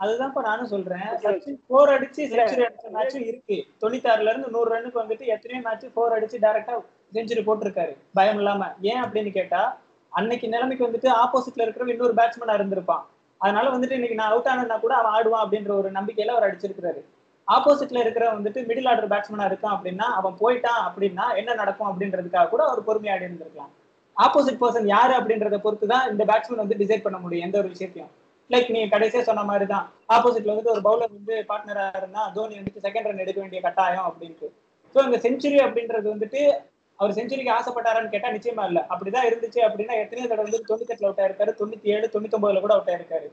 அதுதான் இப்ப நானும் சொல்றேன். சச்சின் ஃபோர் அடிச்சு செஞ்சுரி அடிச்ச மேட்சும் இருக்கு. தொண்ணூத்தாறுல இருந்து நூறு ரன்னுக்கு வந்துட்டு எத்தனையோ மேட்ச் ஃபோர் அடிச்சு டைரக்டா செஞ்சுரி போட்டிருக்காரு. பயம் இல்லாம. ஏன் அப்படின்னு கேட்டா அன்னைக்கு நிலைமைக்கு வந்துட்டு ஆப்போசிட்ல இருக்கிற இன்னொரு பேட்ஸ்மேனா இருந்திருப்பான். அதனால வந்துட்டு இன்னைக்கு நான் அவுட் ஆனா கூட அவன் ஆடுவான் அப்படின்ற ஒரு நம்பிக்கையில அவர் அடிச்சிருக்காரு ஆப்போசிட்ல இருக்கிற வந்துட்டு மிடில் ஆர்டர் பேட்ஸ்மேனா இருக்கான் அப்படின்னா அவன் போயிட்டான் அப்படின்னா என்ன நடக்கும் அப்படின்றதுக்காக கூட அவர் பொறுமையா ஆடி இருந்திருக்கலாம். ஆப்போசிட் பர்சன் யாரு அப்படின்றத பொறுத்து தான் இந்த பேட்ஸ்மேன் வந்து டிசைட் பண்ண முடியும் எந்த ஒரு விஷயத்தையும். லைக் நீ கடைசியா சொன்ன மாதிரி தான் ஆப்போசிட்ல வந்துட்டு ஒரு பவுலர் வந்து பார்ட்னரா இருந்தா தோனி வந்துட்டு செகண்ட் ரன் எடுக்க வேண்டிய கட்டாயம் அப்படின்ட்டு. ஸோ இந்த செஞ்சுரி அப்படின்றது வந்துட்டு அவர் செஞ்சுரிக்கு ஆசைப்பட்டாரான்னு கேட்டா நிச்சயமா இல்ல. அப்படிதான் இருந்துச்சு அப்படின்னா எத்தனையோ தடவை வந்து தொண்ணூத்தெட்டுல அவுட் ஆயிருக்காரு தொண்ணூத்தி ஏழு தொண்ணூத்தொன்பதுல கூட அவுட் ஆயிருக்காரு.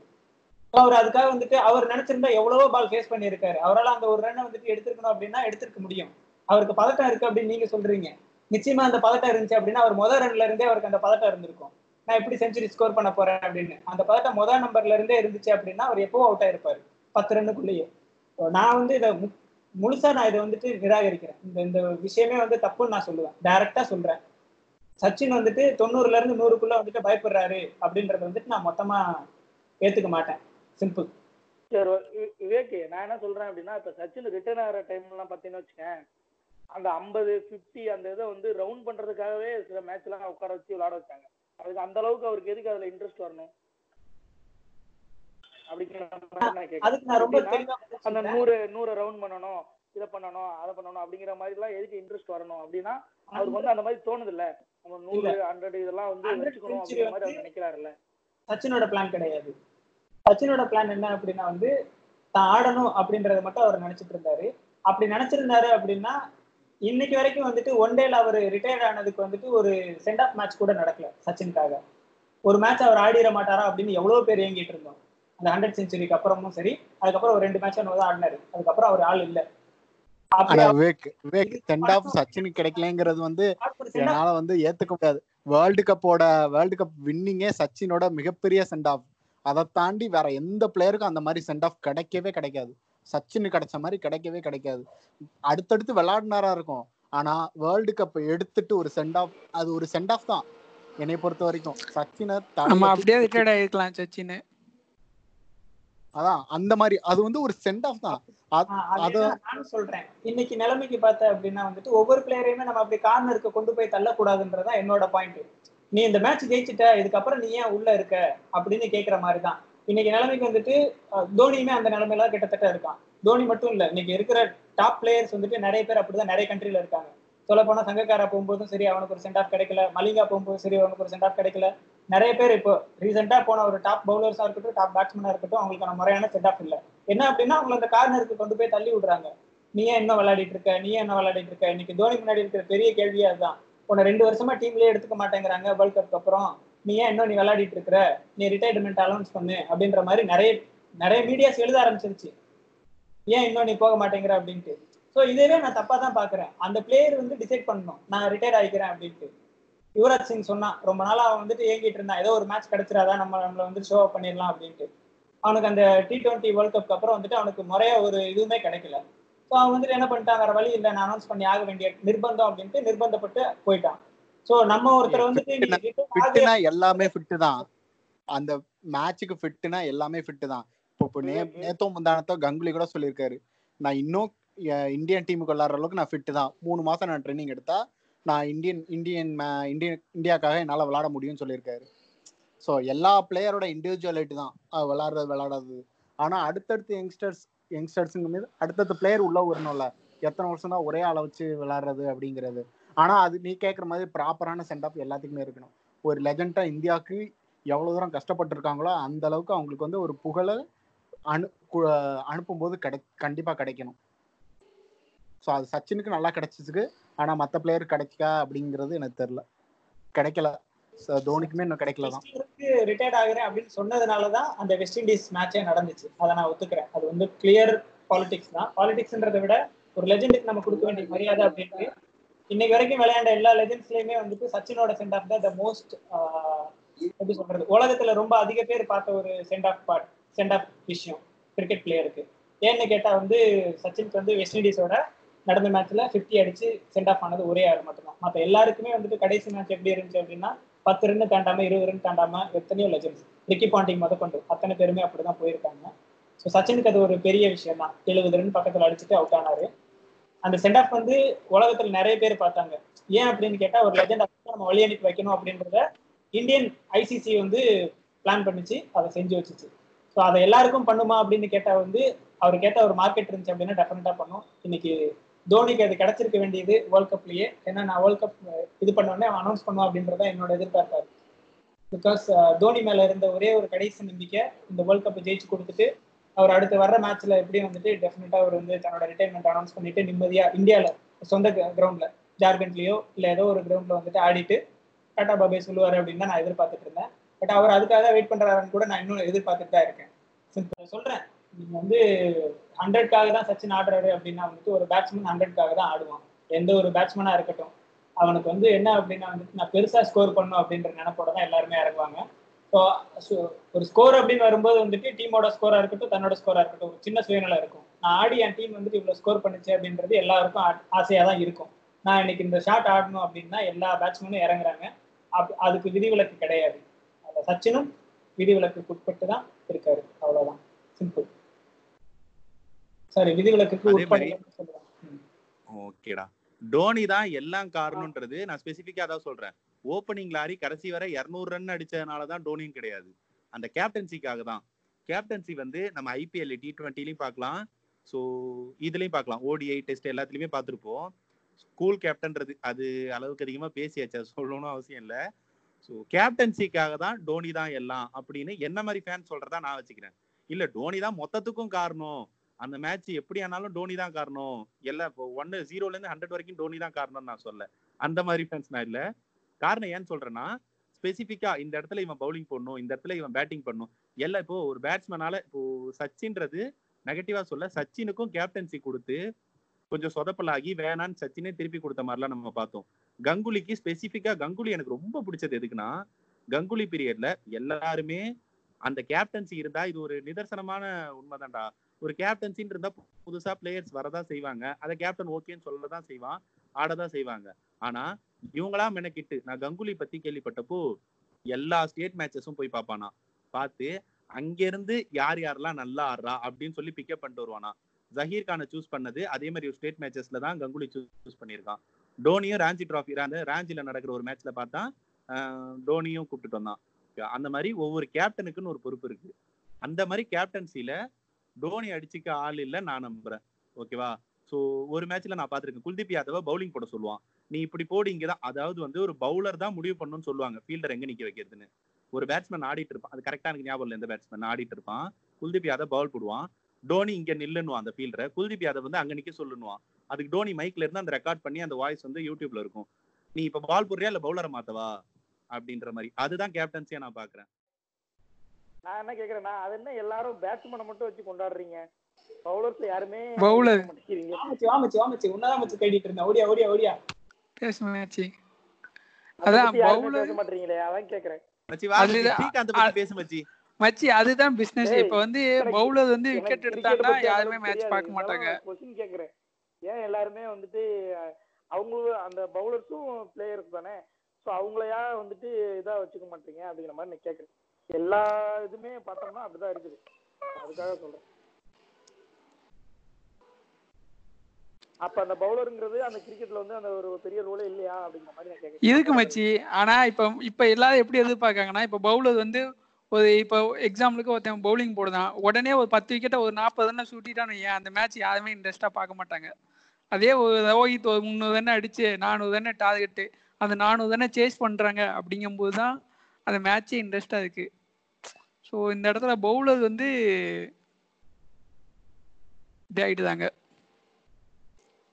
அவர் அதுக்காக வந்துட்டு அவர் நினைச்சிருந்தா எவ்வளவோ பால் ஃபேஸ் பண்ணியிருக்காரு. அவரால் அந்த ஒரு ரன்னை வந்துட்டு எடுத்திருக்கணும் அப்படின்னா எடுத்திருக்க முடியும். அவருக்கு பதட்டம் இருக்கு அப்படின்னு நீங்க சொல்றீங்க. நிச்சயமா அந்த பதட்டம் இருந்துச்சு அப்படின்னா அவர் முதல் ரன்ல இருந்தே அவருக்கு அந்த பதட்டம் இருந்திருக்கும். நான் எப்படி செஞ்சுரி ஸ்கோர் பண்ண போறேன் அப்படின்னு. அந்த பதட்டம் முதல் நம்பர்ல இருந்தே இருந்துச்சு அப்படின்னா அவர் எப்போ அவுட் ஆயிருப்பாரு. பத்து ரன்னுக்குள்ளேயே நான் வந்து இதை மு- முழுசா நான் இதை வந்துட்டு நிராகரிக்கிறேன். இந்த இந்த விஷயமே வந்து தப்புன்னு நான் சொல்லுவேன். டைரக்டா சொல்றேன். சச்சின் வந்துட்டு தொண்ணூறுல இருந்து நூறுக்குள்ள வந்துட்டு பயப்படுறாரு அப்படின்றத வந்துட்டு நான் மொத்தமா ஏத்துக்க மாட்டேன். சிம்பிள் சரி விவேக் நான் என்ன சொல்றேன் அப்படின்னா இப்ப சச்சின் ரிட்டர்ன் ஆகிற டைம்லாம் பாத்தீங்கன்னு வச்சுக்கேன். அந்த ஐம்பது 50 அந்த இதை வந்து ரவுண்ட் பண்றதுக்காகவே சில மேட்ச் எல்லாம் உட்கார வச்சு விளையாட வச்சாங்க. அதுக்கு அந்த அளவுக்கு அவருக்கு எதுக்கு அதுல இன்ட்ரெஸ்ட் வரணும்? அப்படிங்கிற அந்த. நூறு நூறு ரவுண்ட் பண்ணணும் இதை பண்ணணும் அதை பண்ணணும் அப்படிங்கிற மாதிரி எல்லாம் எதுக்கு இன்ட்ரெஸ்ட் வரணும்? அப்படின்னா அவருக்கு வந்து அந்த மாதிரி தோணுது இல்ல நம்ம நூறு ஹண்ட்ரட் இதெல்லாம் வந்து 100 வச்சுக்கணும் century அப்படிங்கிற மாதிரி அவர் நினைக்கிறாருல்ல. சச்சினோட பிளான் கிடையாது. சச்சினோட பிளான் என்ன அப்படின்னா வந்து தான் ஆடணும் அப்படின்றத மட்டும் அவர் நினைச்சிட்டு இருந்தாரு. அப்படி நினைச்சிருந்தாரு அப்படின்னா இன்னைக்கு வரைக்கும் வந்துட்டு ஒன் டேல அவர் ரிட்டையர்ட் ஆனதுக்கு வந்துட்டு ஒரு சென்ட் ஆஃப் மேட்ச் கூட நடக்கல சச்சினுக்காக. ஒரு மேட்ச் அவர் ஆடிட மாட்டாரா அப்படின்னு எவ்வளவு பேர் ஏங்கிட்டு இருந்தோம். அந்த ஹண்ட்ரட் செஞ்சுரிக்கு அப்புறமும் சரி அதுக்கப்புறம் ஒரு ரெண்டு மேட்ச் தான் ஆடினாரு. அதுக்கப்புறம் அவர் ஆள் இல்ல. சச்சினுக்கு கிடைக்கலங்கிறது வந்து என்னால வந்து ஏத்துக்க முடியாது. வேர்ல்டு கப்போட வேர்ல்டு கப் வின்னிங்கே சச்சினோட மிகப்பெரிய சென்ட் ஆஃப் அதை தாண்டி வேற எந்த பிளேயருக்கும் அந்த மாதிரி சென்ட் ஆஃப் கிடைக்கவே கிடைக்காது. சச்சின் கிடைச்ச மாதிரி கிடைக்கவே கிடைக்காது. அடுத்தடுத்து விளையாடினாரா இருக்கும். ஆனா வேர்ல்டு கப் எடுத்துட்டு ஒரு சென்ட் ஆஃப் அது ஒரு சென்ட் ஆஃப் தான். என்னை பொறுத்த வரைக்கும். சச்சினை நம்ம அப்படியே தூக்கி ரிட்டையர்ட் ஆயிருக்கலாம் சச்சின் அதான் அந்த மாதிரி. அது வந்து ஒரு சென்ட் ஆஃப் தான். நானும் சொல்றேன். இன்னைக்கு நிலைமைக்கு பார்த்த அப்படின்னா வந்துட்டு ஒவ்வொரு பிளேயரையுமே நம்ம அப்படி கார்னருக்கு கொண்டு போய் தள்ளக்கூடாதுன்றதா என்னோட பாயிண்ட் நீ இந்த மேட்ச் ஜெயிச்சிட்ட இதுக்கப்புறம் நீ ஏன் உள்ள இருக்க? அப்படின்னு கேக்குற மாதிரி தான். இன்னைக்கு நிலைமைக்கு வந்துட்டு தோனியுமே அந்த நிலைமையில கிட்டத்தட்ட இருக்கான். தோனி மட்டும் இல்ல இன்னைக்கு இருக்கிற டாப் பிளேயர்ஸ் வந்துட்டு நிறைய பேர் அப்படிதான் நிறைய கண்ட்ரில இருக்காங்க. சொல்ல போனா சங்கக்காரா போகும்போதும் சரி அவனுக்கு ஒரு சென்ட் ஆஃப் கிடைக்கல. மலிங்கா போகும்போது சரி அவனுக்கு ஒரு சென்ட் ஆஃப் கிடைக்கல. நிறைய பேர் இப்போ ரீசெண்டா போன ஒரு டாப் பவுலர்ஸா இருக்கட்டும் டாப் பேட்ஸ்மேனா இருக்கட்டும் அவங்களுக்கான முறையான செட் ஆஃப் இல்ல. என்ன அப்படின்னா அவங்களை அந்த கார்னருக்கு கொண்டு போய் தள்ளி விடுறாங்க. நீ ஏன் என்ன விளையாடிட்டு இருக்க? நீ என்ன விளையாடிட்டு இருக்க? இன்னைக்கு தோனி முன்னாடி இருக்கிற பெரிய கேள்வியே அதுதான். உன்னை ரெண்டு வருஷமா டீம்லயே எடுத்துக்க மாட்டேங்கிறாங்க வேர்ல்ட் கப் அப்புறம். நீ ஏன் இன்னும் நீ விளையாடிட்டு இருக்கிற? நீ ரிட்டையர்மெண்ட் அலௌன்ஸ் பண்ணு அப்படின்ற மாதிரி நிறைய நிறைய மீடியாஸ் எழுத ஆரம்பிச்சிருச்சு. ஏன் இன்னும் நீ போக மாட்டேங்கிற அப்படின்ட்டு. ஸோ இதவே நான் தப்பா தான் பாக்குறேன். அந்த பிளேயர் வந்து டிசைட் பண்ணணும். நான் ரிட்டையர் ஆகிக்கிறேன் அப்படின்ட்டு. யுவராஜ் சிங் சொன்னான் ரொம்ப நாளா அவன் வந்துட்டு ஏங்கிட்டு இருந்தான். ஏதோ ஒரு மேட்ச் கிடைச்சிடாதா? நம்ம நம்மள வந்து ஷோ அப் பண்ணிடலாம் அப்படின்ட்டு. அவனுக்கு அந்த டி டுவெண்ட்டி வேர்ல்ட் கப்க்கு அப்புறம் வந்துட்டு அவனுக்கு முறையா ஒரு இதுவுமே கிடைக்கல. ஸோ அவன் வந்துட்டு என்ன பண்ணிட்டான்? வேற வழி இல்லை. நான் அனௌன்ஸ் பண்ணி ஆக வேண்டிய நிர்பந்தம் அப்படின்ட்டு நிர்பந்தப்பட்டு போயிட்டான். ஸோ நம்ம ஒருத்தர் ஆகு- ஃபிட்டுனா எல்லாமே ஃபிட்டு தான். அந்த மேட்சுக்கு ஃபிட்டுனா எல்லாமே ஃபிட்டு தான். இப்போ இப்போ நே நேத்தோ முந்தானத்தோ கங்குலி கூட சொல்லியிருக்காரு. நான் இன்னும் இந்தியன் டீமுக்கு விளாட்ற அளவுக்கு நான் ஃபிட்டு தான். மூணு மாசம் நான் ட்ரைனிங் எடுத்தா நான் இந்தியன் இந்தியன் இந்தியன் இந்தியாக்காக என்னால் விளாட முடியும்னு சொல்லியிருக்காரு. ஸோ எல்லா பிளேயரோட இண்டிவிஜுவலிட்டி தான். விளாட்றது விளாடாதது ஆனால் அடுத்தடுத்த யங்ஸ்டர்ஸ் யங்ஸ்டர்ஸுங்க மீது அடுத்தடுத்த பிளேயர் உள்ள வரணும்ல எத்தனை வருஷம் தான் ஒரே ஆளை வச்சு விளாட்றது அப்படிங்கிறது. ஆனா அது நீ கேட்குற மாதிரி ப்ராப்பரான சென்ட் ஆஃப் எல்லாத்துக்குமே இருக்கணும். ஒரு லெஜண்டா இந்தியாவுக்கு எவ்வளவு தூரம் கஷ்டப்பட்டிருக்காங்களோ அந்த அளவுக்கு அவங்களுக்கு வந்து ஒரு புகழை அனு கு- அனுப்பும்போது கிடை கண்டிப்பா கிடைக்கணும். ஸோ அது சச்சினுக்கு நல்லா கிடைச்சிருக்கு ஆனா மற்ற பிளேயர் கிடைக்கா அப்படிங்கிறது எனக்கு தெரியல. கிடைக்கல. தோனிக்குமே இன்னும் கிடைக்கல தான். ரிட்டையர்ட் ஆகுறேன் அப்படின்னு சொன்னதுனாலதான் அந்த வெஸ்ட் இண்டீஸ் மேட்சே நடந்துச்சு. அதை நான் ஒத்துக்கிறேன். அது வந்து கிளியர் பாலிடிக்ஸ் தான். பாலிடிக்ஸ்ன்றதை விட ஒரு லெஜெண்டுக்கு நம்ம கொடுக்க வேண்டிய மரியாதை அப்படின்ட்டு இன்னைக்கு வரைக்கும் விளையாண்ட எல்லா லெஜெண்ட்ஸ்லயுமே வந்துட்டு சச்சினோட சென்ட் ஆஃப் தான் த மோஸ்ட் எப்படி சொல்றது? உலகத்துல ரொம்ப அதிக பேர் பார்த்த ஒரு send off part send off விஷயம் கிரிக்கெட் பிளேயருக்கு ஏன்னு கேட்டா வந்து சச்சினுக்கு வந்து வெஸ்ட் இண்டீஸோட நடந்த மேட்ச்ல 50 அடிச்சு சென்ட் ஆஃப் ஆனது ஒரே ஆறு மட்டும்தான். மற்ற எல்லாருக்குமே வந்துட்டு கடைசி மேட்ச் எப்படி இருந்துச்சு அப்படின்னா பத்து ரன் தாண்டாம இருபது ரன் தாண்டாம எத்தனையோ லெஜெண்ட்ஸ் ரிக்கி பாண்டிங் முத கொண்டு அத்தனை பேருமே அப்படிதான் போயிருக்காங்க. ஸோ சச்சினுக்கு அது ஒரு பெரிய விஷயம் தான் எழுபது ரன் பக்கத்துல அடிச்சுட்டு அவுட் ஆனாரு. அந்த சென்ட் ஆஃப் வந்து உலகத்துல நிறைய பேர் பார்த்தாங்க. ஏன் அப்படின்னு கேட்டா ஒரு லெஜெண்ட் நம்ம வழி அனுப்பி வைக்கணும் அப்படின்றத இந்தியன் ஐசிசி வந்து பிளான் பண்ணிச்சு அதை செஞ்சு வச்சுச்சு. ஸோ அதை எல்லாருக்கும் பண்ணுமா அப்படின்னு கேட்டா வந்து அவர் கேட்ட ஒரு மார்க்கெட் இருந்துச்சு அப்படின்னா டெஃபினட்டா பண்ணும். இன்னைக்கு தோனிக்கு அது கிடைச்சிருக்க வேண்டியது வேர்ல்ட் கப்லயே ஏன்னா நான் வேர்ல்ட் கப் இது பண்ணோடனே அவன் அனௌன்ஸ் பண்ணுவான் அப்படின்றத என்னோட எதிர்பார்ப்பாரு. பிகாஸ் தோனி மேல இருந்த ஒரே ஒரு கடைசி நம்பிக்கை இந்த வேர்ல்ட் கப்பை ஜெயிச்சு கொடுத்துட்டு அவர் அடுத்து வர்ற மேட்ச்ல எப்படி வந்துட்டு டெஃபினட்டா அவர் வந்து தன்னோட ரிட்டைர்மெண்ட் அனௌன்ஸ் பண்ணிட்டு நிம்மதியா இந்தியால சொந்த கிரவுண்ட்ல ஜார்க்கண்ட்லயோ இல்ல ஏதோ ஒரு கிரவுண்ட்ல வந்துட்டு ஆடிட்டு டாடா பாபே சொல்லுவாரு அப்படின்னு தான் நான் எதிர்பார்த்துட்டு இருந்தேன். பட் அவர் அதுக்காக வெயிட் பண்றாருன்னு கூட நான் இன்னும் எதிர்பார்த்துட்டு தான் இருக்கேன். சொல்றேன். நீங்க வந்து ஹண்ட்ரட்காக தான் சச்சின் ஆடுறாரு அப்படின்னா வந்துட்டு ஒரு பேட்ஸ்மேன் ஹண்ட்ரட்காக தான் ஆடுவான். எந்த ஒரு பேட்ஸ்மேனா இருக்கட்டும். அவனுக்கு வந்து என்ன அப்படின்னா வந்துட்டு நான் பெருசா ஸ்கோர் பண்ணும் அப்படின்ற நினைப்போட தான் எல்லாருமே இறங்குவாங்க. ஒரு ஸ்கோர் அப்படின்னு வரும்போது வந்துட்டு டீமோட ஸ்கோரா இருக்கட்டும் தன்னோட ஸ்கோரா இருக்கட்டும் ஒரு சின்ன சுயநலம் இருக்கும். நான் ஆடி என் டீம் வந்துட்டு இவ்வளவு ஸ்கோர் பண்ணுச்சு அப்படின்றது எல்லாருக்கும் ஆசையா தான் இருக்கும். நான் இன்னைக்கு இந்த ஷாட் ஆடணும் அப்படின்னா எல்லா பேட்ஸ்மேனும் இறங்குறாங்க. அதுக்கு விதிவிலக்கு கிடையாது. அந்த சச்சினும் விதிவிலக்குக்கு உட்பட்டு தான் இருக்காரு. அவ்வளவுதான். சிம்பிள் சாரி விதிவிலக்குக்கு உட்பட்டு. ஓகேடா. டோனி தான் எல்லாம் காரணம்ன்றது நான் ஸ்பெசிஃபிக்கா அதான் சொல்றேன். ஓப்பனிங் லாரி கடைசி வரை 200 ரன் அடிச்சதுனால தான் டோனியும் கிடையாது. அந்த கேப்டன்சிக்காக தான். கேப்டன்சி வந்து நம்ம ஐபிஎல் டி டுவெண்ட்டிலையும் பார்க்கலாம். ஸோ இதுலையும் பார்க்கலாம். ஓடிஐ டெஸ்ட் எல்லாத்துலேயுமே பார்த்துருப்போம். ஸ்கூல் கேப்டன்றது அது அளவுக்கு அதிகமாக பேசியாச்சு. அது சொல்லணும்னு அவசியம் இல்லை. ஸோ கேப்டன்சிக்காக தான் டோனி தான் எல்லாம் அப்படின்னு என்ன மாதிரி ஃபேன் சொல்கிறதா நான் வச்சுக்கிறேன். இல்லை டோனி தான் மொத்தத்துக்கும் காரணம். அந்த மேட்ச் எப்படி ஆனாலும் டோனி தான் காரணம். எல்லாம் இப்போ ஒன்று ஜீரோலேருந்து ஹண்ட்ரட் வரைக்கும் டோனி தான் காரணம்னு நான் சொல்ல. அந்த மாதிரி ஃபேன்ஸ் நான் இல்லை. காரணம் ஏன்னு சொல்றேன்னா ஸ்பெசிஃபிக்கா இந்த இடத்துல இவன் பவுலிங் பண்ணணும் இந்த இடத்துல இவன் பேட்டிங் பண்ணணும். எல்லாம் இப்போ ஒரு பேட்ஸ்மேனால இப்போ சச்சின்றது நெகட்டிவா சொல்ல சச்சினுக்கும் கேப்டன்சி கொடுத்து கொஞ்சம் சொதப்பலாகி வேணான்னு சச்சினே திருப்பி கொடுத்த மாதிரிலாம் நம்ம பார்த்தோம். கங்குலிக்கு ஸ்பெசிஃபிக்கா கங்குலி எனக்கு ரொம்ப பிடிச்சது எதுக்குன்னா கங்குலி பீரியட்ல எல்லாருமே அந்த கேப்டன்சி இருந்தா இது ஒரு நிதர்சனமான உண்மைதான்டா. ஒரு கேப்டன்சின்னு இருந்தா புதுசா பிளேயர்ஸ் வரதான் செய்வாங்க. அதை கேப்டன் ஓகேன்னு சொல்லதான் செய்வான். ஆடதான் செய்வாங்க. ஆனா இவங்களா மெனக்கிட்டு நான் கங்குலி பத்தி கேள்விப்பட்டப்போ எல்லா ஸ்டேட் மேட்சஸும் போய் பார்ப்பானா பார்த்து அங்கிருந்து யார் யாரெல்லாம் நல்லா ஆடுறா அப்படின்னு சொல்லி பிக்கப் பண்ணிட்டு வருவானா. ஜஹீர் கானை சூஸ் பண்ணது அதே மாதிரி ஒரு ஸ்டேட் மேட்சஸ்ல தான் கங்குலி சூஸ் பண்ணியிருக்கான். டோனியும் ராஞ்சி ட்ராஃபி அந்த ராஞ்சில நடக்கிற ஒரு மேட்ச்ல பார்த்தா டோனியும் கூப்பிட்டுட்டு வந்தான். அந்த மாதிரி ஒவ்வொரு கேப்டனுக்குன்னு ஒரு பொறுப்பு இருக்கு. அந்த மாதிரி கேப்டன்சில டோனி அடிச்சுக்க ஆள் இல்ல நான் நம்புறேன். ஓகேவா சோ ஒரு மேட்ச்ல நான் பார்த்திருக்கேன். குல்தீப் யாதவ பவுலிங் போட சொல்லுவான். நீ இப்படி போடு இங்கதான். அதாவது வந்து ஒரு பவுலர் தான் முடிவு பண்ணணும்னு சொல்லுவாங்க. ஃபீல்டர் எங்க நிக்க வைக்கிறதுன்னு. ஒரு பேட்ஸ்மேன் ஆடிட்டு இருப்பான். அது கரெக்டா எனக்கு ஞாபகம் இல்லை எந்த பேட்ஸ்மேன் ஆடிட்டு இருப்பான். குல்தீப் யாதவ் பவுல் போடுவான். டோனி இங்க நில்லுன்னுவான் அந்த ஃபீல்டரை குல்தீப் யாதவ் வந்து அங்க நிக்க சொல்லுவான் அதுக்கு டோனி மைக்ல இருந்து அந்த ரெக்கார்ட் பண்ணி அந்த வாய்ஸ் வந்து யூடியூப்ல இருக்கும். நீ இப்ப பால் போடுறியா இல்ல பவுலரை மாத்தவா? அப்படின்ற மாதிரி. அதுதான் கேப்டன்சியா நான் பாக்குறேன் நான் என்ன கேக்குறேன்னா அது என்ன எல்லாரும் பேட்ஸ்மேனை மட்டும் வச்சு கொண்டாடுறீங்க? பவுலர்ஸ் யாருமே உன்னதான் மச்சு தேடிட்டு இருந்தேன். ஓடியா ஓடியா ஓடியா. அதான் பேச மாட்டீங்களே அதான் கேக்குறேன். மச்சி வா மச்சி அதுதான். ஸ்ரீகாந்த் பத்தி பேசு மச்சி. மச்சி அதுதான் பிசினஸ் இப்ப வந்து பவுலர் வந்து விக்கெட் எடுத்தாங்கன்னா யாருமே மேட்ச். பார்க்க மாட்டாங்க. கொஸ்டின் கேக்குறேன். ஏன் எல்லாருமே வந்துட்டு அவங்களும் அந்த பவுலர்ஸும் பிளேயர்ஸ் தானே? ஸோ அவங்களையா வந்துட்டு இதா வச்சுக்க மாட்டீங்க அப்படிங்கிற மாதிரி நான் கேக்குறேன். எல்லா இதுமே பார்த்தோம்னா அப்படிதான் இருக்குது. அதுக்காக சொல்றேன். அப்ப அந்த பவுலருங்கிறது அந்த கிரிக்கெட்ல வந்து அந்த ஒரு பெரிய ரோலே இல்லையா அப்படிங்கிற மாதிரி நான் கேக்குறேன். இருக்கு மச்சி. ஆனா இப்ப இப்ப எல்லாரும் எப்படி எதிர்பார்க்காங்கன்னா இப்ப பவுலர் வந்து ஒரு இப்போ எக்ஸாம்பிளுக்கு ஒருத்தன் பவுலிங் போடுதான் உடனே ஒரு பத்து விக்கெட்டை ஒரு நாற்பது ரன் சுட்டிட்டான்னு ஏன் அந்த மேட்ச் யாருமே இன்ட்ரெஸ்டாக பார்க்க மாட்டாங்க. அதே ஒரு ரோஹித் ஒரு முந்நூறு ரன் அடிச்சு நானூறு ரன் டார்கெட்டு அந்த நானூறு ரன்னை சேஸ் பண்ணுறாங்க அப்படிங்கும்போது தான் அந்த மேட்சே இன்ட்ரெஸ்டாக இருக்கு. ஸோ இந்த இடத்துல பவுலர் வந்து இதாயிட்டுதாங்க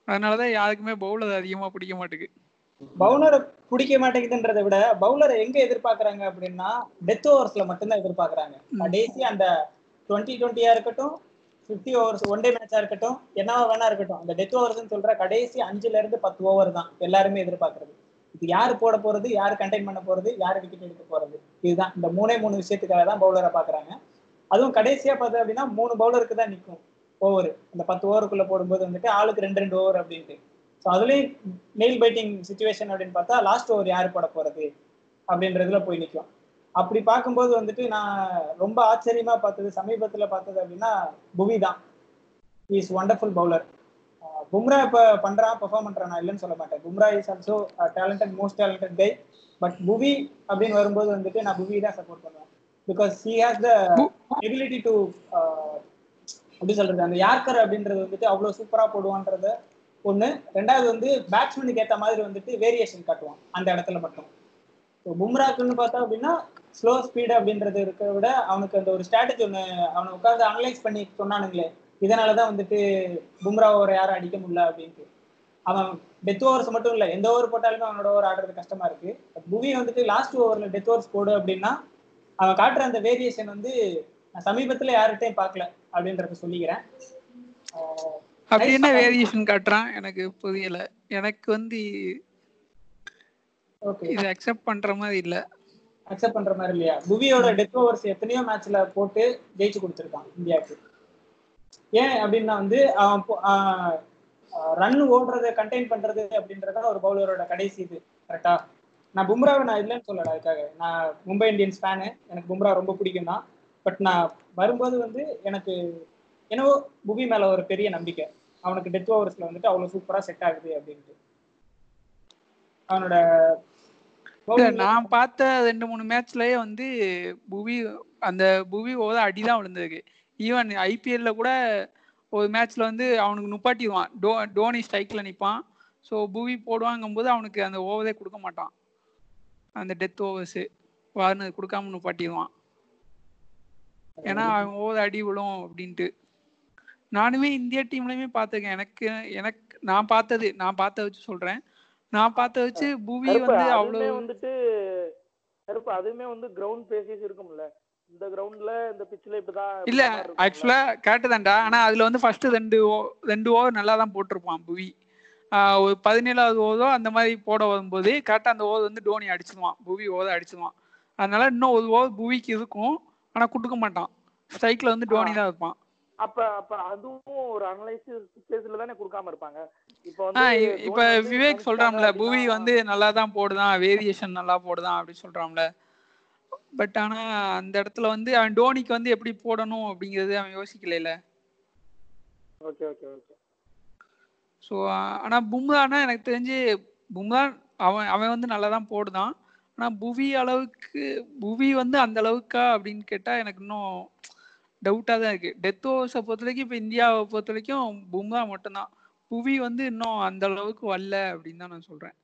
அதனாலதான் யாருக்குமே பவுலர் அதிகமா பிடிக்க மாட்டேங்குது. பவுலரை பிடிக்க மாட்டேங்குதுன்றதை விட பவுலரை எங்க எதிர்பார்க்கறாங்க அப்படின்னா டெத் ஓவர்ஸ்ல மட்டும்தான் எதிர்பார்க்கறாங்க. கடைசி அந்த டுவெண்ட்டி டுவெண்ட்டியா இருக்கட்டும் ஃபிஃப்டி ஓவர்ஸ் ஒன் டே மேட்சா இருக்கட்டும் என்னவா வேணா இருக்கட்டும் அந்த டெத் ஓவர்ஸ்னு சொல்ற கடைசி அஞ்சுல இருந்து பத்து ஓவர் தான் எல்லாருமே எதிர்பார்க்கறது. இது யாரு போட போறது யாரு கண்டெயின் பண்ண போறது யாரு விக்கெட் எடுக்க போறது இதுதான். இந்த மூணே மூணு விஷயத்துக்காக தான் பவுலரை பாக்குறாங்க. அதுவும் கடைசியா பார்த்தது அப்படின்னா மூணு பவுலருக்கு தான் நிற்கும் ஓவர் அந்த பத்து ஓவருக்குள்ள போடும்போது வந்துட்டு ஆளுக்கு ரெண்டு ரெண்டு ஓவர் அப்படின்ட்டு. ஸோ அதுலேயும் நெயில் பைட்டிங் சுச்சுவேஷன் அப்படின்னு பார்த்தா லாஸ்ட் ஓவர் யார் போட போறது அப்படின்றதுல போய் நிற்கும் அப்படி பார்க்கும்போது வந்துட்டு நான் ரொம்ப ஆச்சரியமா பார்த்தது சமீபத்தில் பார்த்தது அப்படின்னா புவி தான். இஸ் ஒண்டர்ஃபுல் பவுலர் பும்ரா இப்போ பண்றான் பெர்ஃபார்ம் பண்றான் நான் இல்லைன்னு சொல்ல மாட்டேன். Bumrah is also talented most talented guy but Bhuvi அப்படின்னு வரும்போது வந்துட்டு நான் புவி தான் சப்போர்ட் பண்ணுவேன். Because he has the ability to எப்படி சொல்றது அந்த யார்கர் அப்படின்றது வந்துட்டு அவ்வளோ சூப்பரா போடுவான்றத ஒண்ணு. ரெண்டாவது வந்து பேட்ஸ்மேனுக்கு ஏத்த மாதிரி வந்துட்டு வேரியேஷன் காட்டுவான் அந்த இடத்துல மட்டும். ஸோ பும்ராக்குன்னு பார்த்தா அப்படின்னா ஸ்லோ ஸ்பீடு அப்படின்றது இருக்கிறத விட அவனுக்கு அந்த ஒரு ஸ்ட்ராட்டஜி ஒன்று அவனை உட்காந்து அனலைஸ் பண்ணி சொன்னானுங்களே இதனாலதான் வந்துட்டு பும்ரா ஓவர் யாரும் அடிக்க முடியல அப்படின்ட்டு. அவன் டெத் ஓவர்ஸ் மட்டும் இல்லை எந்த ஓவர் போட்டாலுமே அவனோட ஓவர் ஆடுறது கஷ்டமா இருக்கு. புவி வந்துட்டு லாஸ்ட் ஓவரில் டெத் ஓவர்ஸ் போடு அப்படின்னா அவன் காட்டுற அந்த வேரியேஷன் வந்து நான் சமீபத்தில் யார்கிட்டையும் பார்க்கல. அப்படின்றத சொல்லிக்கிறேன். அப்படி என்ன வேரியேஷன் காட்டுறான்? எனக்கு புரியல. எனக்கு வந்து ஓகே. இது அக்செப்ட் பண்ற மாதிரி இல்ல. அக்செப்ட் பண்ற மாதிரி இல்லையா? புவியோட டெத் ஓவர்ஸ் எத்தனையோ மேட்ச்ல போட்டு ஜெயிச்சு கொடுத்துருக்கான் இந்தியாவுக்கு. ஏன் அப்படின்னா வந்து ரன் ஓடுறத கண்டெயின் பண்றது அப்படின்றத ஒரு பவுலரோட கடைசி இது. கரெக்டா நான் பும்ராவை நான் இல்லைன்னு சொல்லல அதுக்காக. நான் மும்பை இந்தியன்ஸ் ஃபேனு எனக்கு பும்ரா ரொம்ப பிடிக்கும் தான் பட் நான் வரும்போது வந்து எனக்கு என்னவோ புவி மேல ஒரு பெரிய நம்பிக்கை. அவனுக்கு டெத் ஓவர்ஸ்ல வந்துட்டு அவ்வளவு சூப்பரா செட் ஆகுது அப்படின்ட்டு. அவனோட நான் பார்த்த ரெண்டு மூணு மேட்ச்லயே வந்து புவி அந்த புவி ஓத அடிதான் விழுந்திருக்கு. ஈவன் ஐபிஎல்ல கூட ஒரு மேட்ச்ல வந்து அவனுக்கு நுப்பாட்டிடுவான். டோ டோனி ஸ்ட்ரைக்ல நிற்பான் ஸோ புவி போடுவாங்கும்போது அவனுக்கு அந்த ஓவரே கொடுக்க மாட்டான். அந்த டெத் ஓவர்ஸ் வார்னர் கொடுக்காம நுப்பாட்டிடுவான். ஏன்னா அவன் ஓவர் அடி விழும் அப்படின்ட்டு. நானுமே இந்தியா டீம்லயுமே பார்த்துருக்கேன். எனக்கு எனக்கு நான் பார்த்தது நான் பார்த்த வச்சு சொல்றேன். நான் பார்த்த வச்சு புவி வந்து அவ்வளவு வந்துட்டு கருப்பு அதுவுமே வந்து கிரவுண்ட் பேசிஸ் இருக்கும்ல. இந்த கிரவுண்ட்ல இந்த பிட்ச்ல இப்படிதான் இல்ல. ஆக்சுவலா கரெக்ட் தான்டா. ஆனா அதுல வந்து ஃபர்ஸ்ட் ரெண்டு ரெண்டு ஓவர் நல்லா தான் போட்டிருப்பான் புவி. ஒரு பதினேழாவது ஓவரோ அந்த மாதிரி போட வரும்போது கரெக்டா அந்த ஓவர் வந்து டோனி அடிச்சிடுவான். புவி ஓவர் அடிச்சிடுவான். அதனால இன்னும் ஒரு ஓவர் புவிக்கு இருக்கும். ஆனா கொடுக்க மாட்டான். ஸ்ட்ரைக்ல வந்து டோனி தான் இருப்பான். அப்ப அப்ப அதுவும் ஒரு அனலைசிஸ் பேஸ்ல தானே கொடுக்காம இருப்பாங்க? இப்போ வந்து இப்ப விவேக் சொல்றான்ல புவி வந்து நல்லா தான் போடுதான் வேரியேஷன் நல்லா போடுதான் அப்படி சொல்றான்ல. பட் ஆனா அந்த இடத்துல வந்து அவன் டோனிக்கு வந்து எப்படி போடணும் அப்படிங்கறது அவன் யோசிக்கல ஓகே ஓகே ஓகே ஸோ ஆனா பும்ரானா எனக்கு தெரிஞ்சு பும்ரா அவன் அவன் வந்து நல்லா தான் போடுதான். ஆனா புவி அளவுக்கு புவி வந்து அந்த அளவுக்கா அப்படின்னு கேட்டா எனக்கு இன்னும் டவுட்டா தான் இருக்கு. டெத் ஓவர்ஸை பொறுத்த வரைக்கும் இப்போ இந்தியாவை பொறுத்த வரைக்கும் பும்ரா மட்டும்தான். புவி வந்து இன்னும் அந்த அளவுக்கு வரல அப்படின்னு தான் நான் சொல்றேன்.